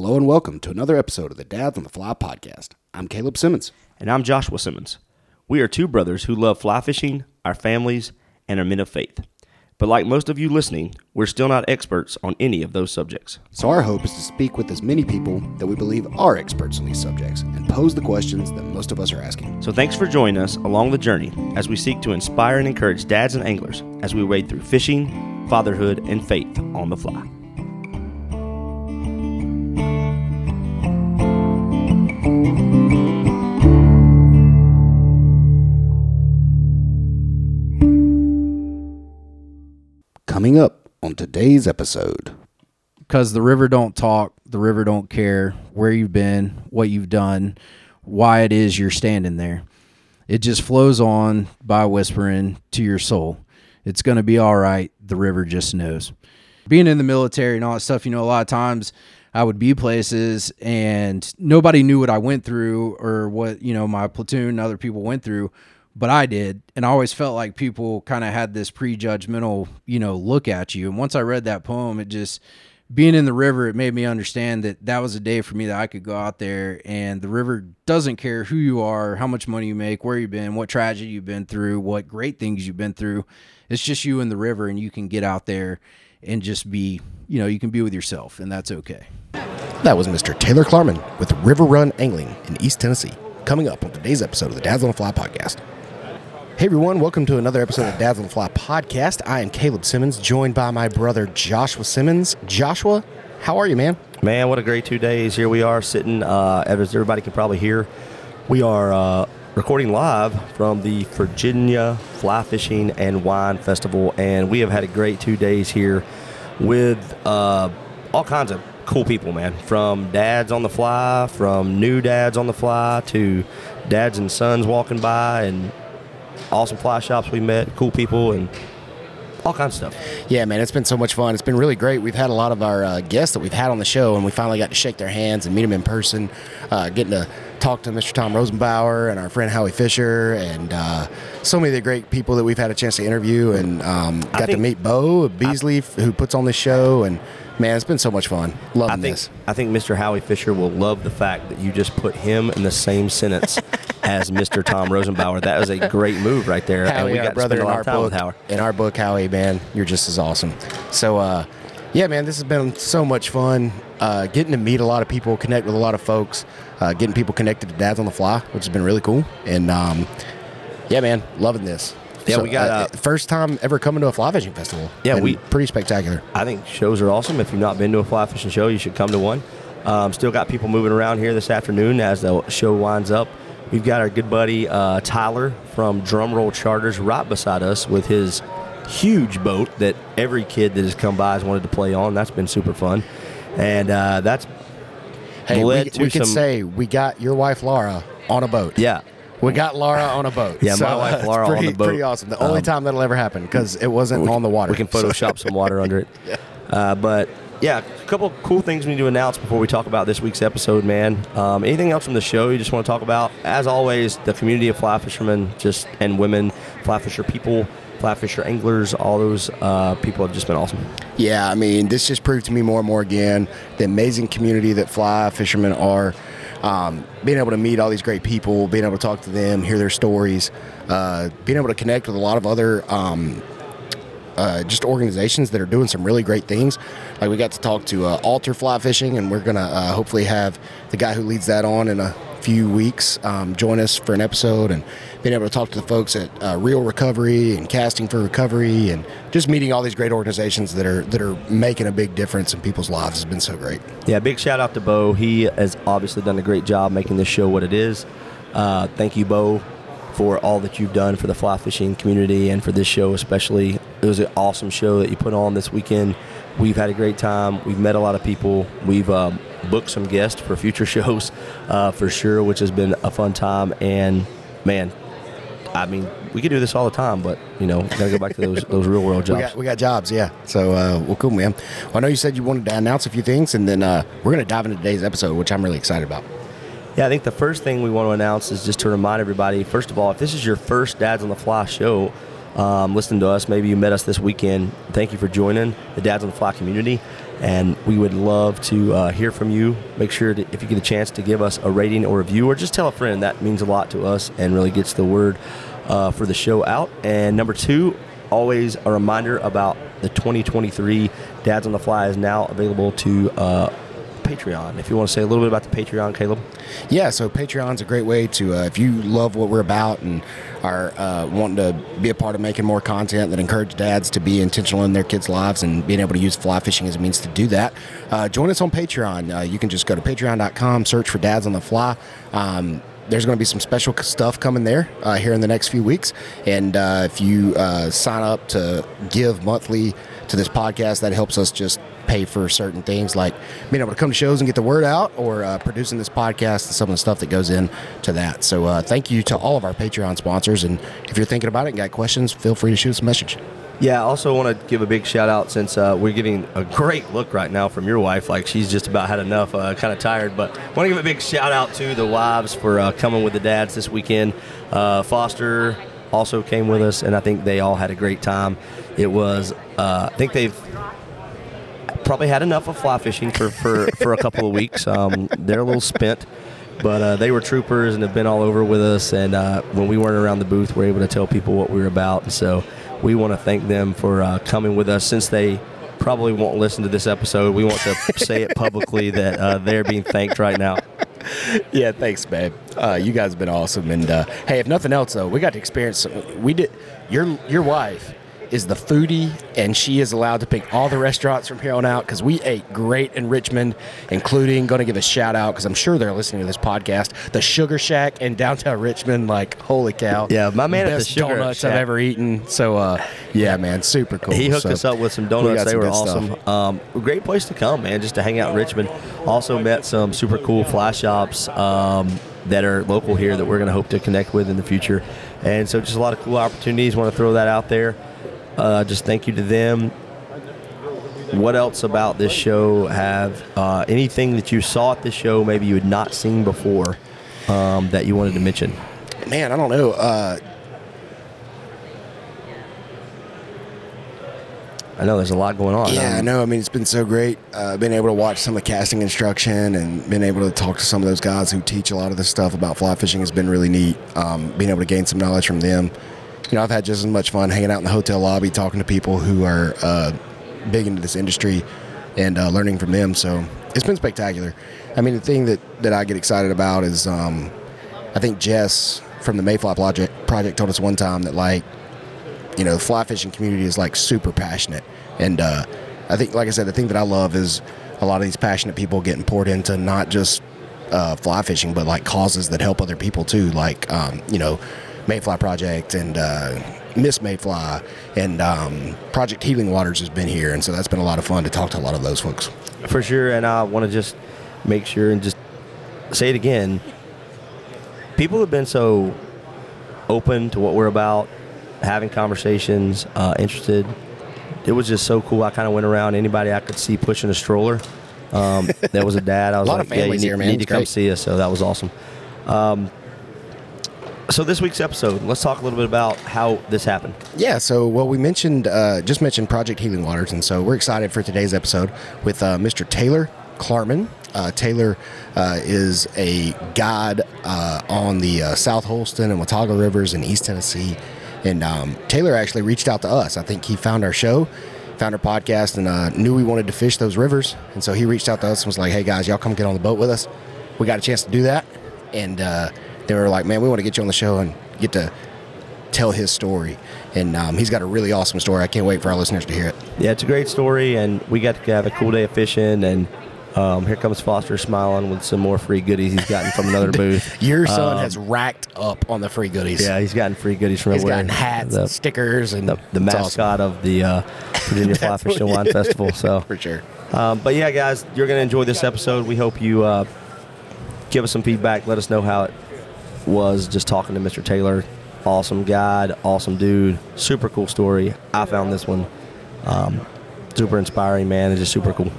Hello and welcome to another episode of the Dads on the Fly podcast. I'm Caleb Simmons. And I'm Joshua Simmons. We are two brothers who love fly fishing, our families, and are men of faith. But like most of you listening, we're still not experts on any of those subjects. So our hope is to speak with as many people that we believe are experts on these subjects and pose the questions that most of us are asking. So thanks for joining us along the journey as we seek to inspire and encourage dads and anglers as we wade through fishing, fatherhood, and faith on the fly. Coming up on today's episode. because the river don't talk, the river don't care where you've been, what you've done, why it is you're standing there. It just flows on by whispering to your soul. It's going to be all right. The river just knows. Being in the military and all that stuff, you know, a lot of times I would be places and nobody knew what I went through or what, you know, my platoon and other people went through, but I did. And I always felt like people kind of had this prejudgmental, you know, look at you. And once I read that poem, it just, being in the river, it made me understand that that was a day for me that I could go out there and the river doesn't care who you are, how much money you make, where you've been, what tragedy you've been through, what great things you've been through. It's just you and the river, and you can get out there and just be, you know, you can be with yourself, and that's okay. That was Mr. Taylor Klarman with River Run Angling in East Tennessee. Coming up on today's episode of the on the Fly podcast. Hey everyone, welcome to another episode of the on the Fly podcast. I am Caleb Simmons, joined by my brother Joshua Simmons. Joshua, how are you, man? Man, what a great two days. Here we are sitting, uh, as everybody can probably hear, we are uh, recording live from the Virginia Fly Fishing and Wine Festival, and we have had a great two days here with uh, all kinds of cool people, man. From dads on the fly, from new dads on the fly, to dads and sons walking by, and awesome fly shops we met, cool people, and all kinds of stuff. Yeah, man, it's been so much fun. It's been really great. We've had a lot of our uh, guests that we've had on the show, and we finally got to shake their hands and meet them in person. Uh, getting to talk to Mr. Tom Rosenbauer and our friend Howie Fisher, and uh, so many of the great people that we've had a chance to interview, and um, got to meet Beau Beasley, who puts on this show, and man, it's been so much fun. Loving I think this. I think Mr. Howie Fisher will love the fact that you just put him in the same sentence as Mr. Tom Rosenbauer. That was a great move right there, and we got brother in our book. In our book, Howie, man, you're just as awesome. So, uh, yeah, man, this has been so much fun. Uh, getting to meet a lot of people, connect with a lot of folks, uh, getting people connected to Dads on the Fly, which has been really cool. And um, yeah, man, loving this. Yeah, we got, uh, first time ever coming to a fly fishing festival. Yeah, we- pretty spectacular. I think shows are awesome. If you've not been to a fly fishing show, you should come to one. Um, still got people moving around here this afternoon as the show winds up. We've got our good buddy uh, Tyler from Drumroll Charters right beside us with his huge boat that every kid that has come by has wanted to play on. That's been super fun, and uh, that's Hey, led we, we can some- say we got your wife Laura on a boat. yeah. We got Laura on a couple Yeah, my wife it's Laura on pretty, the boat. Pretty awesome. The only Um, time that'll ever happen because it wasn't on the water. We can Photoshop some water under it. Uh, but yeah, a couple cool things we need to announce before we talk about this week's episode, man. Um, anything else from the show you just want to talk about? As always, the community of fly fishermen just and women, fly fisher people, fly fisher anglers, all those uh, people have just been awesome. Yeah, I mean, this just proved to me more and more again the amazing community that fly fishermen are. Um, being able to meet all these great people, being able to talk to them, hear their stories, uh, being able to connect with a lot of other um, uh, just organizations that are doing some really great things. Like we got to talk to uh, Alter Fly Fishing, and we're gonna uh, hopefully have the guy who leads that on in a few weeks um, join us for an episode, and being able to talk to the folks at uh, Reel Recovery and Casting for Recovery, and just meeting all these great organizations that are that are making a big difference in people's lives has been so great. Yeah, big shout out to Beau. He has obviously done a great job making this show what it is. Uh, thank you, Beau, for all that you've done for the fly fishing community and for this show especially. It was an awesome show that you put on this weekend. We've had a great time. We've met a lot of people. We've um, booked some guests for future shows uh, for sure, which has been a fun time. And man, I mean, we could do this all the time, but you know, gotta go back to those those real world We jobs. got we got jobs, yeah. So uh, well, cool, man. Well, I know you said you wanted to announce a few things, and then uh, we're gonna dive into today's episode, which I'm really excited about. Yeah, I think the first thing we want to announce is just to remind everybody first of all, if this is your first Dads on the Fly show, um, to us, maybe you met us this weekend, thank you for joining the Dads on the Fly community. And we would love to uh, hear from you. Make sure to, if you get a chance to give us a rating or review, or just tell a friend. That means a lot to us and really gets the word uh, for the show out. And number two, always a reminder about the 2023 Dads on the Fly is now available to uh, Patreon. If you want to say a little bit about the Patreon, Caleb. Yeah, so Patreon's a great way to, uh, if you love what we're about and are uh, wanting to be a part of making more content that encourage dads to be intentional in their kids' lives and being able to use fly fishing as a means to do that, uh, join us on Patreon. Uh, you can just go to patreon.com, search for Dads on the Fly. Um, there's going to be some special stuff coming there uh, here in the next few weeks. And uh, if you uh, sign up to give monthly to this podcast, that helps us just pay for certain things like being able to come to shows and get the word out or uh, producing this podcast and some of the stuff that goes into that. So uh, thank you to all of our Patreon sponsors. And if you're thinking about it and got questions, feel free to shoot us a message. Yeah, I also want to give a big shout out since uh, we're getting a great look right now from your wife. Like she's just about had enough, uh, kind of tired. But want to give a big shout out to the wives for uh, coming with the dads this weekend. Uh, Foster also came with us, and I think they all had a great time. It was, uh, I think they've probably had enough of fly fishing for, for, for a couple of weeks. Um, they're a little spent. But uh, they were troopers and have been all over with us. And uh, when we weren't around the booth, we are able to tell people what we were about. And so we want to thank them for uh, coming with us. Since they probably won't listen to this episode, we want to say it publicly that uh, they're being thanked right now. Yeah, thanks, babe. Uh, you guys have been awesome. And uh, hey, if nothing else, though, we got to experience. We did. Your your wife is the foodie, and she is allowed to pick all the restaurants from here on out because we ate great in Richmond, including going to give a shout out because I'm sure they're listening to this podcast. The Sugar Shack in downtown Richmond, like holy cow! Yeah, my man best at the Sugar donuts Shack. I've ever eaten. So uh, yeah, man, super cool. He hooked So, us up with some donuts. got They some were awesome. Um, great place to come, man, just to hang out in Richmond. Also met some super cool fly shops um, that are local here that we're going to hope to connect with in the future. And so just a lot of cool opportunities. Want to throw that out there. Uh, just thank you to them. What else about this show have uh, anything that you saw at this show maybe you had not seen before um, that you wanted to mention? Man, I don't know. Uh, I know there's a lot going on. Yeah, I Um, know. I mean, it's been so great. Uh, being able to watch some of the casting instruction and being able to talk to some of those guys who teach a lot of this stuff about fly fishing has been really neat. Um, being able to gain some knowledge from them. You know, I've had just as much fun hanging out in the hotel lobby, talking to people who are uh, big into this industry and uh, learning from them. So it's been spectacular. I mean, the thing that, that I get excited about is um, I think Jess from the Mayfly project, project told us one time that, like, you know, the fly fishing community is like super passionate. And uh, I think, like I said, the thing that I love is a lot of these passionate people getting poured into not just uh, fly fishing, but like causes that help other people too, like, um, you know, Mayfly Project and uh, Miss Mayfly and um, Project Healing Waters has been here. And so that's been a lot of fun to talk to a lot of those folks. For sure, and I want to just make sure and just say it again. People have been so open to what we're about, having conversations, uh, interested. It was just so cool. I kind of went around anybody I could see pushing a stroller. Um, there was a dad. I was A lot like, of "Yeah, you families need, here, need to It's come see us." So that was awesome. Um, so this week's episode, let's talk a little bit about how this happened. Yeah, so well, we mentioned uh, just mentioned Project Healing Waters, and so we're excited for today's episode with uh, Mr. Taylor Klarman. Uh, Taylor uh, is a guide uh, on the uh, South Holston and Watauga rivers in East Tennessee, and um, Taylor actually reached out to us. I think he found our show, found our podcast, and uh, knew we wanted to fish those rivers, and so he reached out to us and was like, "Hey guys, y'all come get on the boat with us." We got a chance to do that, and uh, they were like, "Man, we want to get you on the show and get to." tell his story. And um, he's got a really awesome story. I can't wait for our listeners to hear it. Yeah, it's a great story, and we got to have a cool day of fishing. And um, here comes Foster smiling with some more free goodies he's gotten from another booth. Your son Um, has racked up on the free goodies. Yeah, he's gotten free goodies from He's everywhere. gotten hats, the, and stickers, and the, the mascot of the uh, Virginia Fly Fishing and Wine. Festival. So, for sure. um, but yeah, guys, you're going to enjoy this episode. We hope you uh, give us some feedback. Let us know how it was just talking to Mr. Taylor. Awesome guy, awesome dude, super cool story. I found this one um, super inspiring, man. It's just super cool.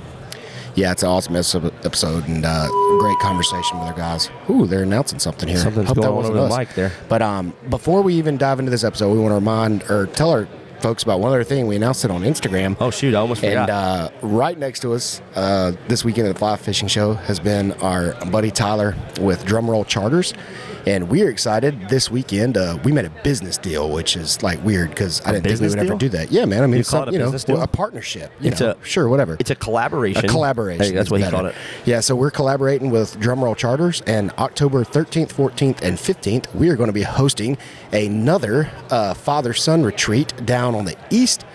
Yeah, it's an awesome episode and uh, great conversation with our guys. Ooh, they're announcing something here. Something's Hope that going on over the us. mic there. But um, before we even dive into this episode, we want to remind or tell our folks about one other thing. We announced it on Instagram. Oh shoot, I almost forgot. And uh, right next to us, uh, this weekend at the Fly Fishing Show has been our buddy Tyler with Drumroll Charters, and we are excited. This weekend, uh, we made a business deal, which is like weird because I didn't think we would ever do that. Yeah, man. I mean, You some, it a you know, deal? a partnership. It's know, a- sure, whatever. it's a collaboration. A collaboration. Hey, that's what he called it. Yeah, so we're collaborating with Drumroll Charters, and October 13th, 14th, and 15th, we are going to be hosting another uh, father son retreat down on the east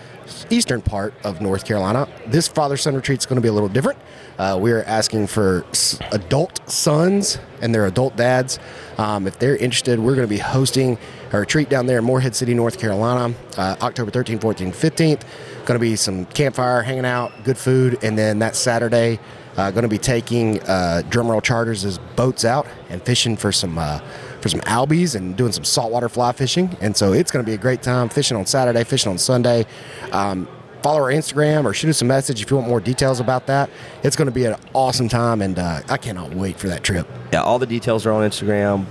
eastern part of North Carolina. This father son retreat is going to be a little different. Uh, we are asking for adult sons and their adult dads. Um, if they're interested, we're going to be hosting a retreat down there in Morehead City, North Carolina, uh, October 13th, 14th, 15th. Going to be some campfire, hanging out, good food, and then that Saturday, uh, going to be taking uh, Drumroll Charters' boats out and fishing for some uh, for some albies and doing some saltwater fly fishing. And so it's going to be a great time fishing on Saturday, fishing on Sunday. Um, follow our Instagram or shoot us a message if you want more details about that. It's going to be an awesome time, and uh, I cannot wait for that trip. Yeah, all the details are on Instagram.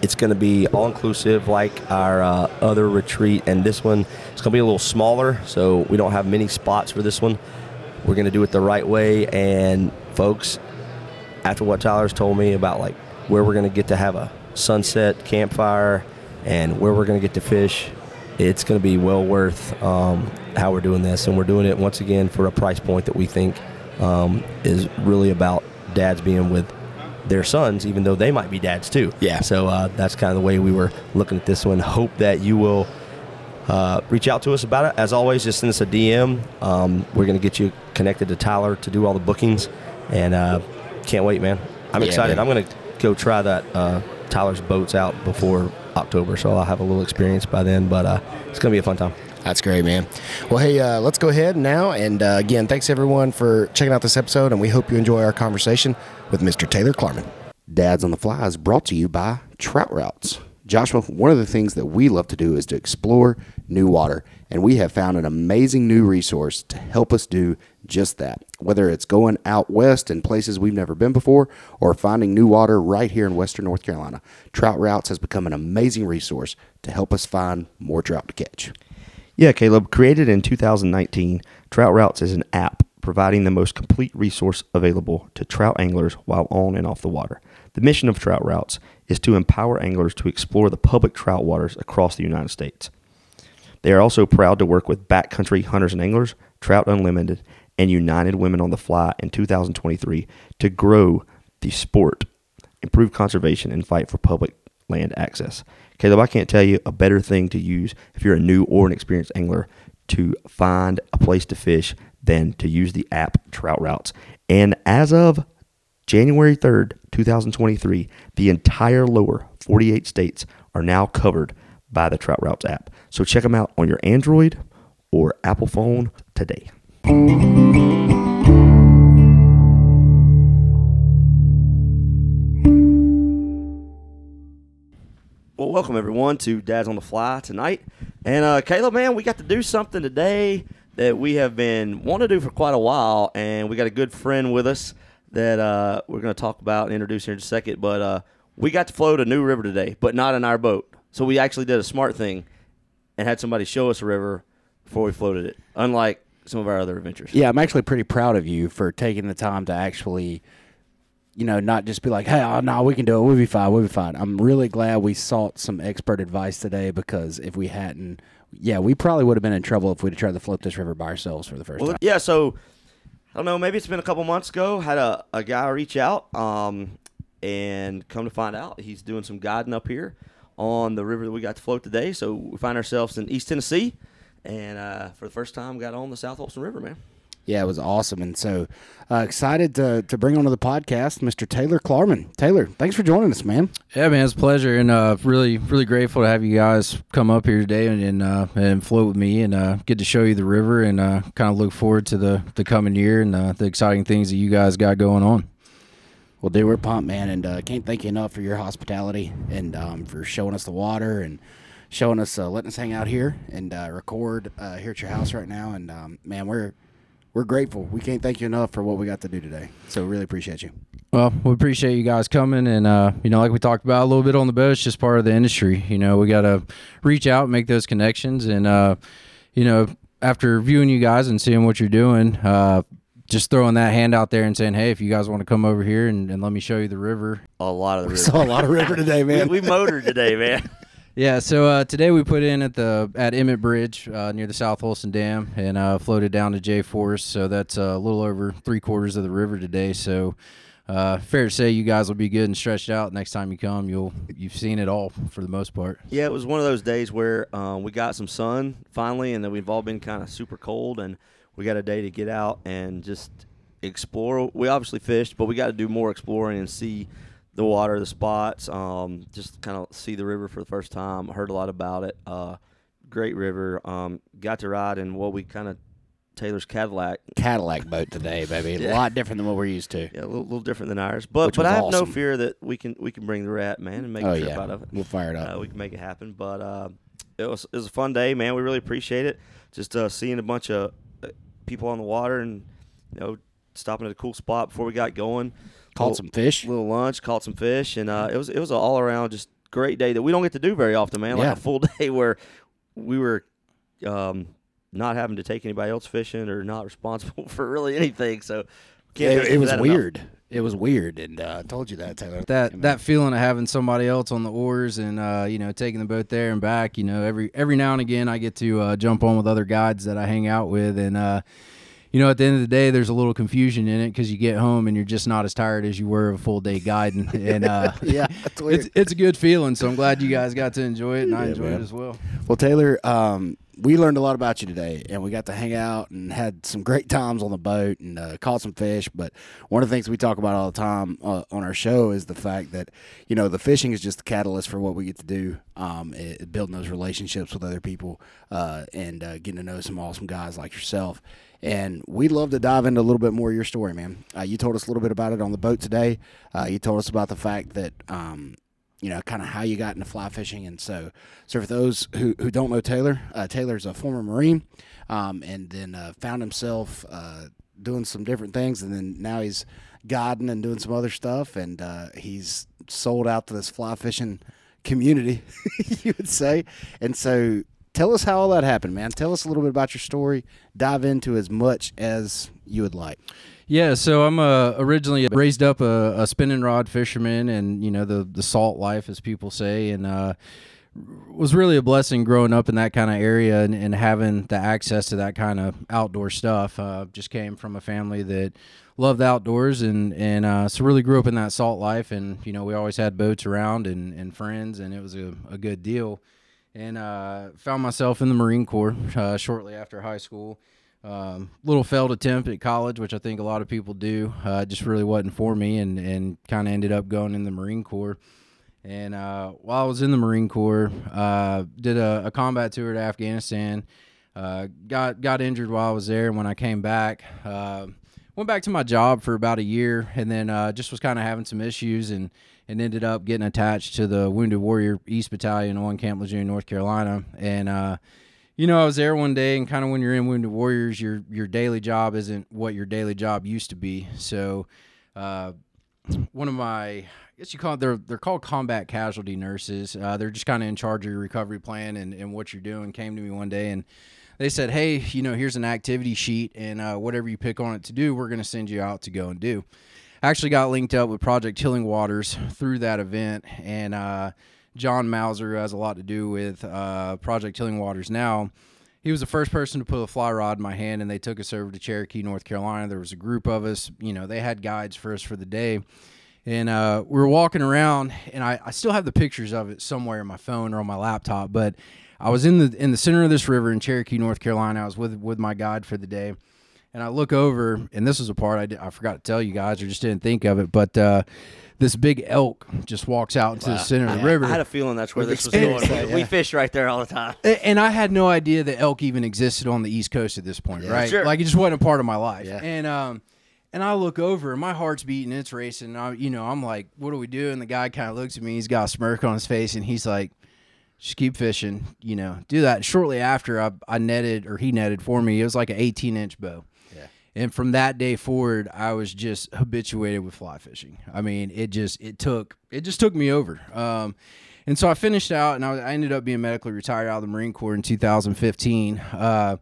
It's going to be all inclusive, like our uh, other retreat, and this one it's going to be a little smaller, so we don't have many spots for this one. We're going to do it the right way, and folks, after what Tyler's told me about like where we're going to get to have a sunset campfire and where we're going to get to fish, it's going to be well worth um, how we're doing this, and we're doing it once again for a price point that we think um, is really about dads being with their sons, even though they might be dads too. Yeah. So uh, that's kind of the way we were looking at this one. Hope that you will uh, reach out to us about it. As always, just send us a DM. Um, we're going to get you connected to Tyler to do all the bookings, and uh, can't wait, man. I'm Yeah, excited. man. I'm going to go try that uh, Tyler's boats out before October, so I'll have a little experience by then. But uh, it's going to be a fun time. That's great, man. Well, hey, uh, let's go ahead now. And uh, again, thanks everyone for checking out this episode, and we hope you enjoy our conversation with Mr. Taylor Klarman. Dads on the Fly is brought to you by Trout Routes. Joshua, one of the things that we love to do is to explore new water, and we have found an amazing new resource to help us do just that. Whether it's going out west in places we've never been before or finding new water right here in western North Carolina, Trout Routes has become an amazing resource to help us find more trout to catch. Yeah, Caleb. Created in 2019, Trout Routes is an app providing the most complete resource available to trout anglers while on and off the water. The mission of Trout Routes is to empower anglers to explore the public trout waters across the United States. They are also proud to work with Backcountry Hunters and Anglers, Trout Unlimited, and United Women on the Fly in 2023 to grow the sport, improve conservation, and fight for public land access. Caleb, I can't tell you a better thing to use if you're a new or an experienced angler to find a place to fish than to use the app Trout Routes. And as of January 3rd, 2023, the entire lower 48 states are now covered by the Trout Routes app. So check them out on your Android or Apple phone today. Well, welcome everyone to Dads on the Fly tonight. And uh, Caleb, man, we got to do something today that we have been wanting to do for quite a while, and we got a good friend with us that uh, we're going to talk about and introduce here in just a second. But uh, we got to float a new river today, but not in our boat. So we actually did a smart thing and had somebody show us a river before we floated it, unlike some of our other adventures. Yeah, I'm actually pretty proud of you for taking the time to actually, you know, not just be like, "Hey, oh, no, we can do it. We'll be fine. We'll be fine." I'm really glad we sought some expert advice today because if we hadn't, yeah, we probably would have been in trouble if we'd tried to float this river by ourselves for the first Well, time. yeah. So I don't know. Maybe it's been a couple months ago. Had a, a guy reach out, um, and come to find out, he's doing some guiding up here on the river that we got to float today. So we find ourselves in East Tennessee, and uh, for the first time, got on the South Holston River, man. Yeah, it was awesome, and so uh, excited to to bring onto the podcast Mr. Taylor Clarman. Taylor, thanks for joining us, man. Yeah, man, it's a pleasure, and uh, really, really grateful to have you guys come up here today and and, uh, and float with me, and uh, get to show you the river, and uh, kind of look forward to the the coming year and uh, the exciting things that you guys got going on. Well, dude, we're pumped, man, and uh, can't thank you enough for your hospitality and um, for showing us the water and showing us, uh, letting us hang out here and uh, record uh, here at your house right now. And um, man, we're we're grateful. We can't thank you enough for what we got to do today. So really appreciate you. Well, we appreciate you guys coming, and uh, you know, like we talked about a little bit on the boat, it's just part of the industry. You know, we got to reach out, and make those connections, and uh, you know, after viewing you guys and seeing what you're doing, uh, just throwing that hand out there and saying, "Hey, if you guys want to come over here and, and let me show you the river." A lot of the river. Saw a lot of river today, we, man. we motored today, man. Yeah, so uh, today we put in at the at Emmett Bridge uh, near the South Holston Dam and uh, floated down to J Forest. So that's uh, a little over three quarters of the river today. So uh, fair to say you guys will be good and stretched out next time you come. You'll you've seen it all for the most part. Yeah, it was one of those days where um, we got some sun finally, and then we've all been kind of super cold, and we got a day to get out and just explore. We obviously fished, but we got to do more exploring and see the water, the spots, um, just kind of see the river for the first time. Heard a lot about it. Uh, great river. Um, got to ride in what we kind of Taylor's Cadillac. Cadillac boat today, baby. A lot different than what we're used to. Yeah, a little, little different than ours, but Which but I have no fear that we can we can bring the rat man and make Oh a trip yeah, out of it. we'll fire it up. Uh, we can make it happen. But uh, it was it was a fun day, man. We really appreciate it. Just uh, seeing a bunch of uh, people on the water and you know stopping at a cool spot before we got going. Caught Little- some fish. little lunch, caught some fish, and uh, it was it was an all around just great day that we don't get to do very often, man. Like Yeah. a full day where we were um, not having to take anybody else fishing or not responsible for really anything. So can't It, it was that enough. weird. It was weird, and uh, I told you that Taylor. That I mean, that feeling of having somebody else on the oars and uh, you know taking the boat there and back. You know, every every now and again I get to uh, jump on with other guides that I hang out with, and uh, you know at the end of the day there's a little confusion in it because you get home and you're just not as tired as you were of a full day guiding, and uh, yeah, it's it's a good feeling. So I'm glad you guys got to enjoy it, and I enjoyed man. it as well. Well, Taylor, um, we learned a lot about you today, and we got to hang out and had some great times on the boat and uh, caught some fish. But one of the things we talk about all the time uh, on our show is the fact that you know the fishing is just the catalyst for what we get to do, um, it, building those relationships with other people, uh, and uh, getting to know some awesome guys like yourself. And we'd love to dive into a little bit more of your story, man. Uh, you told us a little bit about it on the boat today. Uh, you told us about the fact that. Um, you know, kind of how you got into fly fishing. And so, so for those who, who don't know Taylor, uh, Taylor's a former Marine, um, and then uh, found himself uh, doing some different things, and then now he's guiding and doing some other stuff, and uh, he's sold out to this fly fishing community, you would say. And so, tell us how all that happened, man. Tell us a little bit about your story. Dive into as much as you would like. Yeah, so I'm uh, originally raised up a, a spinning rod fisherman, and you know the the salt life, as people say, and uh, was really a blessing growing up in that kind of area and, and having the access to that kind of outdoor stuff. Uh, just came from a family that loved outdoors, and and uh, so really grew up in that salt life, and you know we always had boats around and, and friends, and it was a, a good deal. And uh, found myself in the Marine Corps uh, shortly after high school. Um, little failed attempt at college, which I think a lot of people do. Uh, just really wasn't for me, and and kind of ended up going in the Marine Corps. And uh, while I was in the Marine Corps, uh, did a, a combat tour to Afghanistan. Uh, got got injured while I was there, and when I came back, uh, went back to my job for about a year, and then uh, just was kind of having some issues, and and ended up getting attached to the Wounded Warrior East Battalion on Camp Lejeune, North Carolina, and uh, you know, I was there one day, and kind of when you're in Wounded Warriors, your your daily job isn't what your daily job used to be. So, uh, one of my, I guess you call it, they're they're called combat casualty nurses. Uh, they're just kind of in charge of your recovery plan and, and what you're doing. Came to me one day and they said, "Hey, you know, here's an activity sheet, and uh, whatever you pick on it to do, we're going to send you out to go and do." Actually, got linked up with Project Healing Waters through that event, and uh, John Mauser, who has a lot to do with uh, Project Healing Waters now. He was the first person to put a fly rod in my hand, and they took us over to Cherokee, North Carolina. There was a group of us. You know, they had guides for us for the day, and uh, we were walking around. And I, I still have the pictures of it somewhere in my phone or on my laptop. But I was in the in the center of this river in Cherokee, North Carolina. I was with with my guide for the day, and I look over, and this was a part I, did, I forgot to tell you guys, or just didn't think of it. But uh, this big elk just walks out into the center of the river. I had a feeling that's where this was going. that, We fish right there all the time. And I had no idea that elk even existed on the East Coast at this point, right? Sure. Like it just wasn't a part of my life. Yeah. And um, and I look over, and my heart's beating, it's racing. And I, you know, I'm like, "What do we do?" And the guy kind of looks at me. He's got a smirk on his face, and he's like, "Just keep fishing, you know, do that." Shortly after, I, I netted, or he netted for me. It was like an 18 inch bow. And from that day forward, I was just habituated with fly fishing. I mean, it just it took it just took me over. Um, and so I finished out, and I, I, ended up being medically retired out of the Marine Corps in 2015. Uh,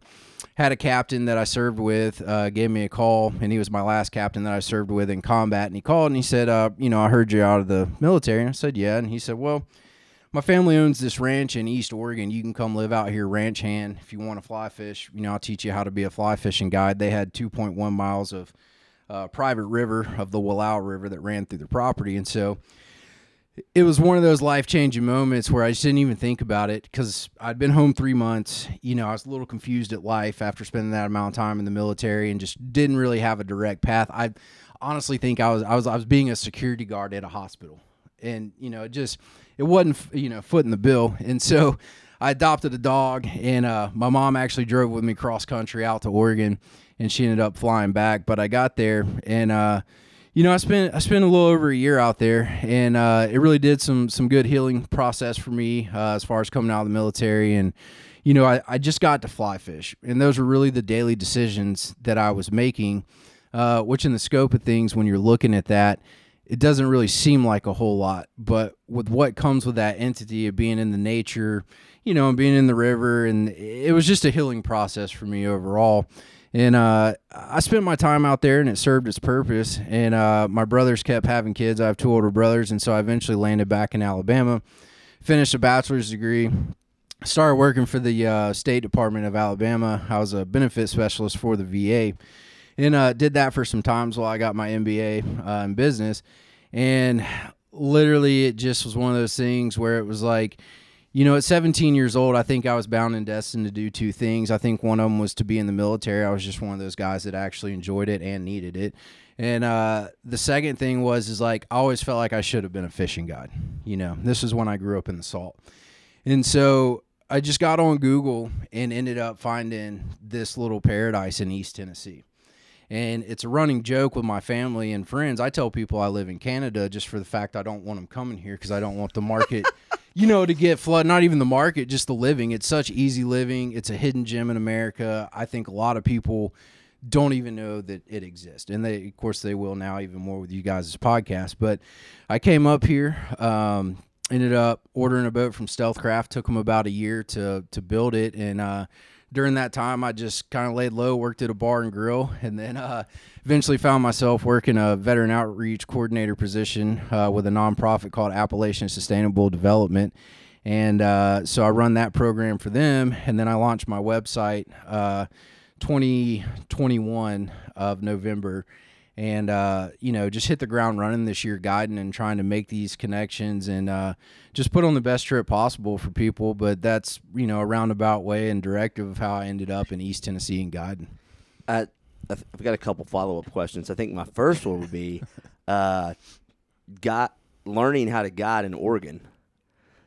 had a captain that I served with uh, gave me a call, and he was my last captain that I served with in combat. And he called and he said, uh, "You know, I heard you out of the military." And I said, "Yeah." And he said, "Well." My family owns this ranch in East Oregon. You can come live out here, ranch hand, if you want to fly fish. You know, I'll teach you how to be a fly fishing guide. They had 2.1 miles of uh, private river of the Wallowa River that ran through the property, and so it was one of those life changing moments where I just didn't even think about it because I'd been home three months. You know, I was a little confused at life after spending that amount of time in the military and just didn't really have a direct path. I honestly think I was I was I was being a security guard at a hospital and you know, it just it wasn't you know foot in the bill, and so I adopted a dog, and uh, my mom actually drove with me cross country out to Oregon, and she ended up flying back. But I got there, and uh, you know, I spent I spent a little over a year out there, and uh, it really did some some good healing process for me uh, as far as coming out of the military, and you know, I, I just got to fly fish, and those were really the daily decisions that I was making. Uh, which, in the scope of things, when you're looking at that, it doesn't really seem like a whole lot, but with what comes with that entity of being in the nature, you know, and being in the river, and it was just a healing process for me overall. And uh, I spent my time out there, and it served its purpose. And uh, my brothers kept having kids. I have two older brothers, and so I eventually landed back in Alabama, finished a bachelor's degree, started working for the uh, State Department of Alabama. I was a benefit specialist for the VA and uh, did that for some times while I got my MBA uh, in business. And literally, it just was one of those things where it was like, you know, at 17 years old, I think I was bound and destined to do two things. I think one of them was to be in the military. I was just one of those guys that actually enjoyed it and needed it. And uh, the second thing was, is like, I always felt like I should have been a fishing guide. You know, this is when I grew up in the salt. And so I just got on Google and ended up finding this little paradise in East Tennessee. And it's a running joke with my family and friends. I tell people I live in Canada just for the fact I don't want them coming here because I don't want the market, you know, to get flooded. Not even the market, just the living. It's such easy living. It's a hidden gem in America. I think a lot of people don't even know that it exists. And they, of course, they will now even more with you guys' podcast. But I came up here, um, ended up ordering a boat from Stealth Craft. Took them about a year to to build it, and uh, during that time, I just kind of laid low, worked at a bar and grill, and then uh, eventually found myself working a veteran outreach coordinator position uh, with a nonprofit called Appalachian Sustainable Development. And uh, so I run that program for them, and then I launched my website uh, 2021 of November and uh, you know just hit the ground running this year guiding and trying to make these connections and uh, just put on the best trip possible for people. But that's you know a roundabout way and directive of how i ended up in east tennessee and guiding. I, i've got a couple follow-up questions. I think my first one would be uh, got learning how to guide in oregon.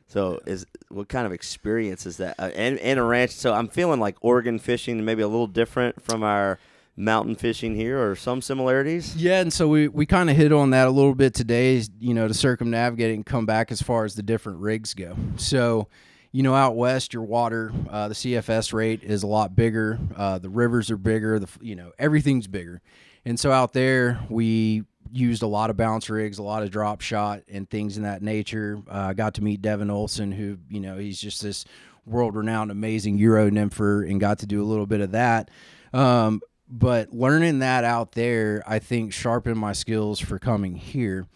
So is what kind of experience is that? Uh, and, and a ranch. So i'm feeling like oregon fishing maybe a little different from our mountain fishing here or some similarities? Yeah, and so we, we kind of hit on that a little bit today, you know, to circumnavigate and come back as far as the different rigs go. So, you know, out west, your water, uh, the CFS rate is a lot bigger. Uh, the rivers are bigger. The you know everything's bigger, and so out there we used a lot of bounce rigs, a lot of drop shot, and things in that nature. Uh, got to meet Devin Olsen, who you know he's just this world renowned, amazing Euro nympher, and got to do a little bit of that. Um, but learning that out there, I think sharpened my skills for coming here.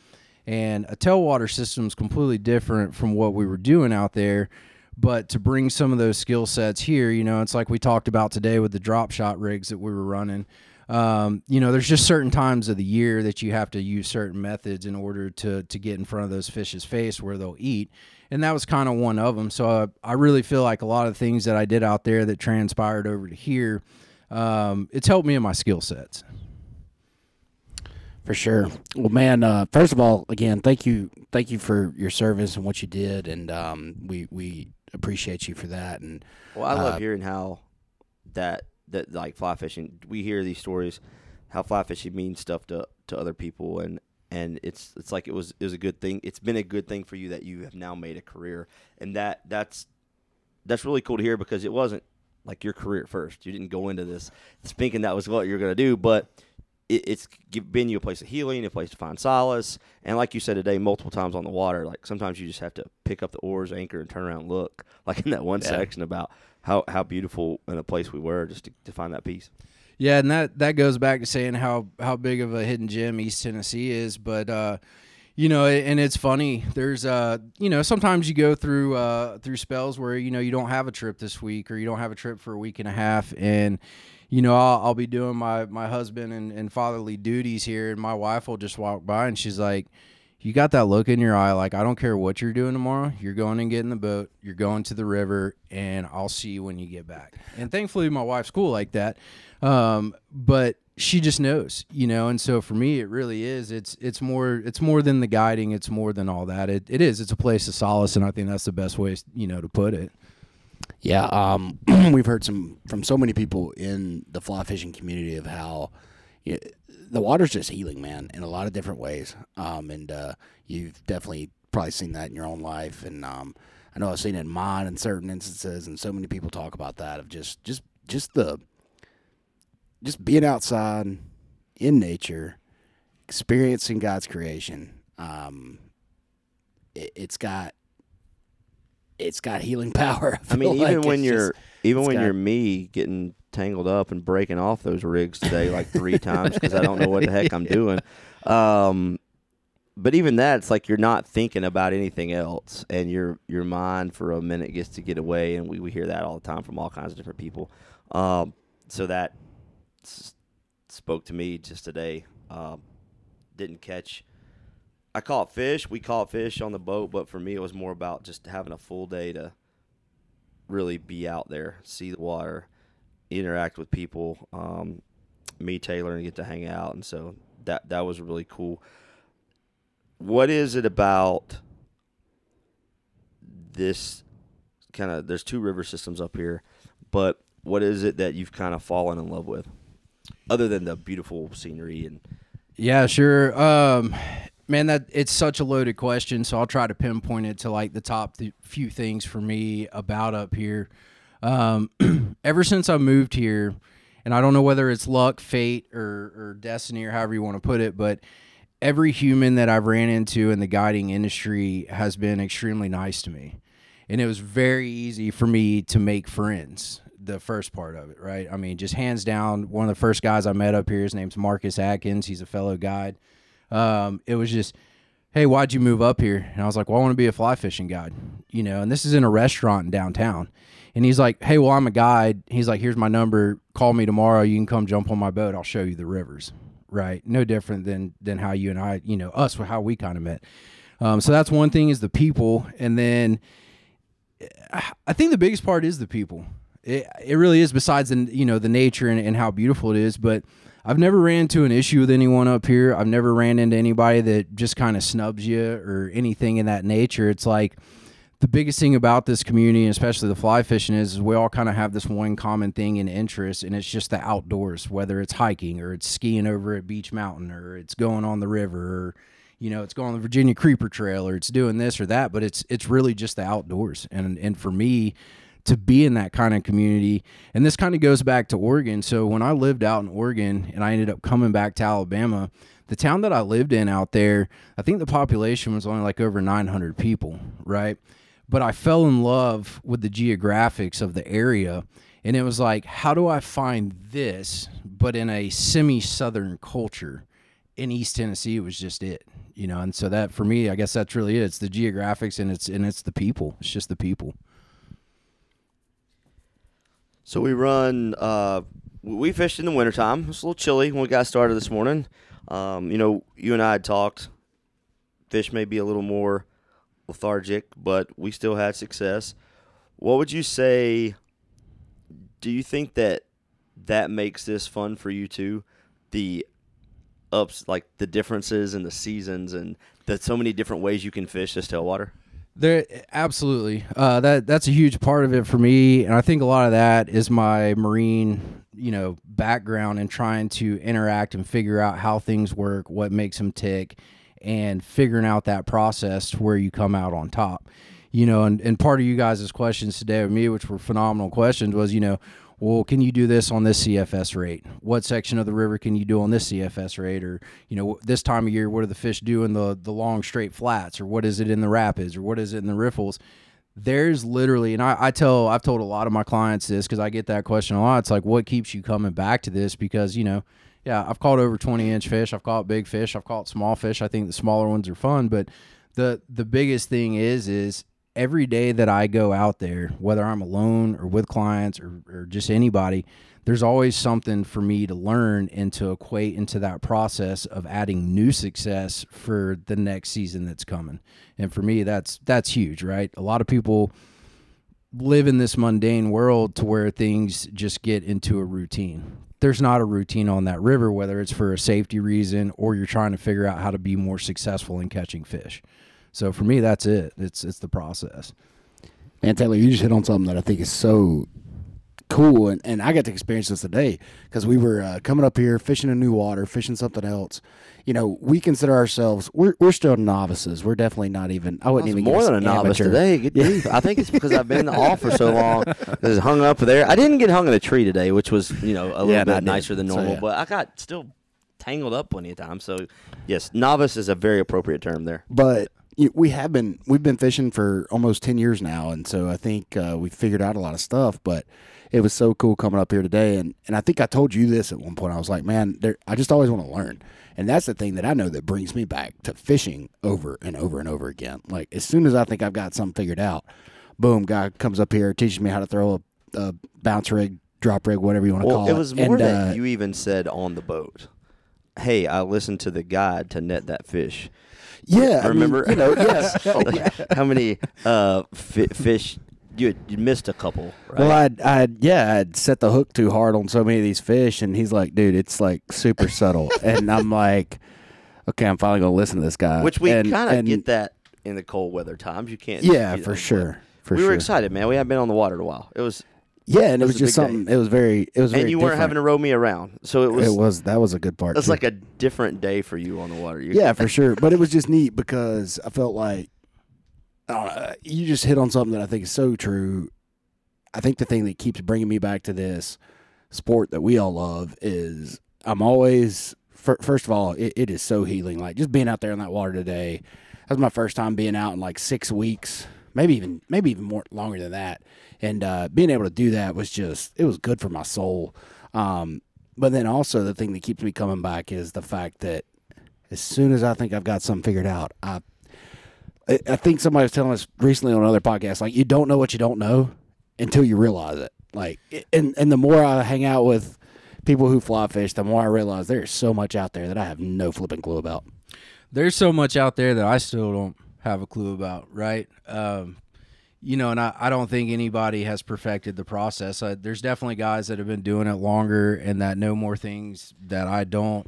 And a tailwater system is completely different from what we were doing out there. But to bring some of those skill sets here, you know, it's like we talked about today with the drop shot rigs that we were running. Um, you know, there's just certain times of the year that you have to use certain methods in order to to get in front of those fish's face where they'll eat, and that was kind of one of them. So I, I really feel like a lot of things that I did out there that transpired over to here um, it's helped me in my skill sets. For sure. Well, man. Uh, first of all, again, thank you, thank you for your service and what you did, and um, we we appreciate you for that. And well, I love uh, hearing how that that like fly fishing. We hear these stories, how fly fishing means stuff to to other people, and and it's it's like it was it was a good thing. It's been a good thing for you that you have now made a career, and that that's that's really cool to hear because it wasn't like your career first. You didn't go into this thinking that was what you're going to do, but it, it's been you a place of healing, a place to find solace, and like you said today, multiple times on the water. Like sometimes you just have to pick up the oars, anchor, and turn around and look. Like in that one yeah. section about how how beautiful in a place we were, just to, to find that peace. Yeah, and that that goes back to saying how how big of a hidden gem East Tennessee is, but. uh you know and it's funny there's uh you know sometimes you go through uh through spells where you know you don't have a trip this week or you don't have a trip for a week and a half. And you know i'll, I'll be doing my my husband and, and fatherly duties here and my wife will just walk by and she's like you got that look in your eye like i don't care what you're doing tomorrow you're going and getting the boat you're going to the river and i'll see you when you get back. And thankfully my wife's cool like that. Um, but she just knows, you know, and so for me, it really is. It's it's more it's more than the guiding. It's more than all that. It it is. It's a place of solace, and I think that's the best way, you know, to put it. Yeah, um, we've heard some from so many people in the fly fishing community of how you know, the water's just healing, man, in a lot of different ways. Um, and uh, you've definitely probably seen that in your own life, and um, I know I've seen it in mine in certain instances, and so many people talk about that of just just just the just being outside in nature, experiencing God's creation. Um, it, has got it's got healing power. I, I mean, even like when you're just, even when got, you're me getting tangled up and breaking off those rigs today like three times because I don't know what the heck I'm doing. Um, but even that, it's like you're not thinking about anything else, and your your mind for a minute gets to get away, and we, we hear that all the time from all kinds of different people. Um, so that spoke to me just today. Um, didn't catch. I caught fish. We caught fish on the boat, but for me, it was more about just having a full day to really be out there, see the water, interact with people, um, me, Taylor, and get to hang out. And so that that was really cool. What is it about this kind of? There's two river systems up here, but what is it that you've kind of fallen in love with? Other than the beautiful scenery and yeah sure. Um, man that it's such a loaded question so i'll try to pinpoint it to like the top th- few things for me about up here. Um, ever since i moved here and i don't know whether it's luck fate or, or destiny or however you want to put it but every human that i've ran into in the guiding industry has been extremely nice to me. And it was very easy for me to make friends the first part of it, right? I mean, just hands down, one of the first guys I met up here, his name's Marcus Atkins. He's a fellow guide. Um, it was just, hey, why'd you move up here? And I was like, well, I want to be a fly fishing guide, you know, and this is in a restaurant in downtown. And he's like, hey, well, I'm a guide. He's like, here's my number. Call me tomorrow. You can come jump on my boat. I'll show you the rivers, right? No different than than how you and I, you know, us, how we kind of met. Um, so that's one thing is the people, and then I think the biggest part is the people. It, it really is. Besides the you know the nature and, and how beautiful it is, but I've never ran into an issue with anyone up here. I've never ran into anybody that just kind of snubs you or anything in that nature. It's like the biggest thing about this community, especially the fly fishing, is, is we all kind of have this one common thing in interest, and it's just the outdoors. Whether it's hiking or it's skiing over at Beech Mountain or it's going on the river or you know it's going on the Virginia Creeper Trail or it's doing this or that. But it's it's really just the outdoors, and and for me to be in that kind of community. And this kind of goes back to Oregon. So when I lived out in Oregon and I ended up coming back to Alabama, the town that I lived in out there, I think the population was only like over 900 people, right? But I fell in love with the geographics of the area. And it was like, how do I find this, but in a semi southern culture? in East Tennessee, it was just it, you know. And so that for me, I guess that's really it. It's the geographics and it's and it's the people. It's just the people. So we run. Uh, we fished in the wintertime. It's a little chilly when we got started this morning. Um, you know, you and I had talked. Fish may be a little more lethargic, but we still had success. What would you say? Do you think that that makes this fun for you too? The ups, like the differences in the seasons, and the so many different ways you can fish this tailwater. There, absolutely. Uh, that that's a huge part of it for me, and I think a lot of that is my marine, you know, background and trying to interact and figure out how things work, what makes them tick, and figuring out that process to where you come out on top. you know, and, and part of you guys' questions today with me, which were phenomenal questions, was, you know, well, can you do this on this CFS rate? What section of the river can you do on this CFS rate? Or, you know, this time of year, what do the fish do in the, the long straight flats? Or what is it in the rapids? Or what is it in the riffles? There's literally, and I, I tell, I've told a lot of my clients this because I get that question a lot. It's like, what keeps you coming back to this? Because, you know, yeah, I've caught over 20 inch fish. I've caught big fish. I've caught small fish. I think the smaller ones are fun, but the the biggest thing is is every day that I go out there, whether I'm alone or with clients or, or just anybody, there's always something for me to learn and to equate into that process of adding new success for the next season that's coming. And for me, that's that's huge, right? A lot of people live in this mundane world to where things just get into a routine. There's not a routine on that river, whether it's for a safety reason or you're trying to figure out how to be more successful in catching fish. So for me, that's it. It's it's the process. And Taylor, you just hit on something that I think is so cool, and, and I got to experience this today because we were uh, coming up here fishing in new water, fishing something else. You know, we consider ourselves we're we're still novices. We're definitely not even. I wouldn't I was even more than a novice amateur. today. Good grief. I think it's because I've been off for so long. It's hung up there. I didn't get hung in a tree today, which was you know a little Yeah, bit nicer than So, normal. yeah. But I got still tangled up plenty of times. So yes, novice is a very appropriate term there. but you- we have been we've been fishing for almost 10 years now and so i think uh, we figured out a lot of stuff but it was so cool coming up here today and, and i think i told you this at one point i was like man there, i just always want to learn and that's the thing that i know that brings me back to fishing over and over and over again like as soon as i think i've got something figured out boom guy comes up here teaches me how to throw a, a bounce rig drop rig whatever you want to Well, call it it was more and, that uh, you even said on the boat. Hey, I listened to the guide to net that fish. Yeah I mean, Remember? you know yes Like, how many uh, fi- fish you had- you missed a couple? Right? Well, I'd, I'd, yeah, I'd set the hook too hard on so many of these fish, and he's like, dude, it's like super subtle. and I'm like, okay, I'm finally going to listen to this guy. Which we kind of get that in the cold weather times. You can't. Yeah, for sure. For we sure. were excited, man. We hadn't been on the water in a while. It was, Yeah, and it was was just big day. something, it was very, it was very and you weren't having to row me around, so it was. it was, that was a good part. It's like a different day for you on the water. You, yeah, for sure. But it was just neat because I felt like I you just hit on something that I think is so true. I think the thing that keeps bringing me back to this sport that we all love is I'm always fir- first of all it, it is so healing. Like just being out there in that water today. That was my first time being out in like six weeks, maybe even maybe even more longer than that. And uh, being able to do that was just it was good for my soul. Um, but then also the thing that keeps me coming back is the fact that as soon as I think I've got something figured out, I I think somebody was telling us recently on another podcast, like you don't know what you don't know until you realize it. Like, and and the more I hang out with people who fly fish, the more I realize there's so much out there that I have no flipping clue about. there's so much out there that I still don't have a clue about, right? Um, you know, and I, I don't think anybody has perfected the process. Uh, there's definitely guys that have been doing it longer and that know more things that I don't.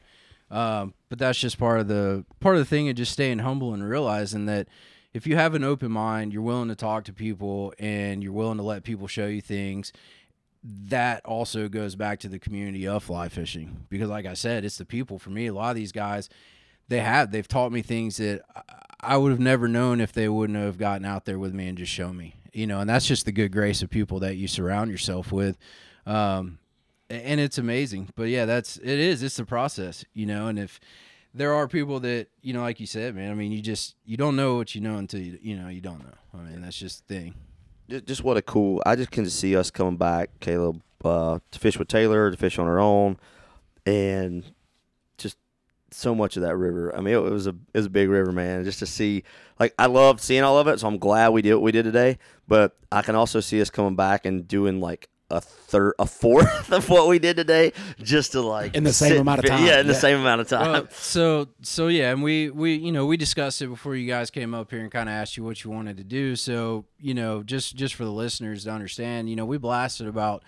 Um, but that's just part of the part of the thing of just staying humble and realizing that if you have an open mind, you're willing to talk to people and you're willing to let people show you things. That also goes back to the community of fly fishing because, like I said, it's the people. For me, a lot of these guys, they have they've taught me things that I- would have never known if they wouldn't have gotten out there with me and just shown me. You know, and that's just the good grace of people that you surround yourself with. Um, and it's amazing. But yeah, that's it is. It's the process, you know. And if there are people that you know, like you said, man, I mean, you just you don't know what you know until you you know you don't know. I mean, that's just the thing. just, what a cool. I just can see us coming back, Caleb, uh, to fish with Taylor, to fish on our own, and so much of that river. I mean, it, was a it was a big river, man. Just to see, like, I loved seeing all of it, so I'm glad we did what we did today. But I can also see us coming back and doing like a third, a fourth of what we did today, just to like In the same amount of time. Yeah, in the same amount of time. Well, so so yeah, and we we you know we discussed it before you guys came up here and kind of asked you what you wanted to do. So you know just just for the listeners to understand, you know we blasted about.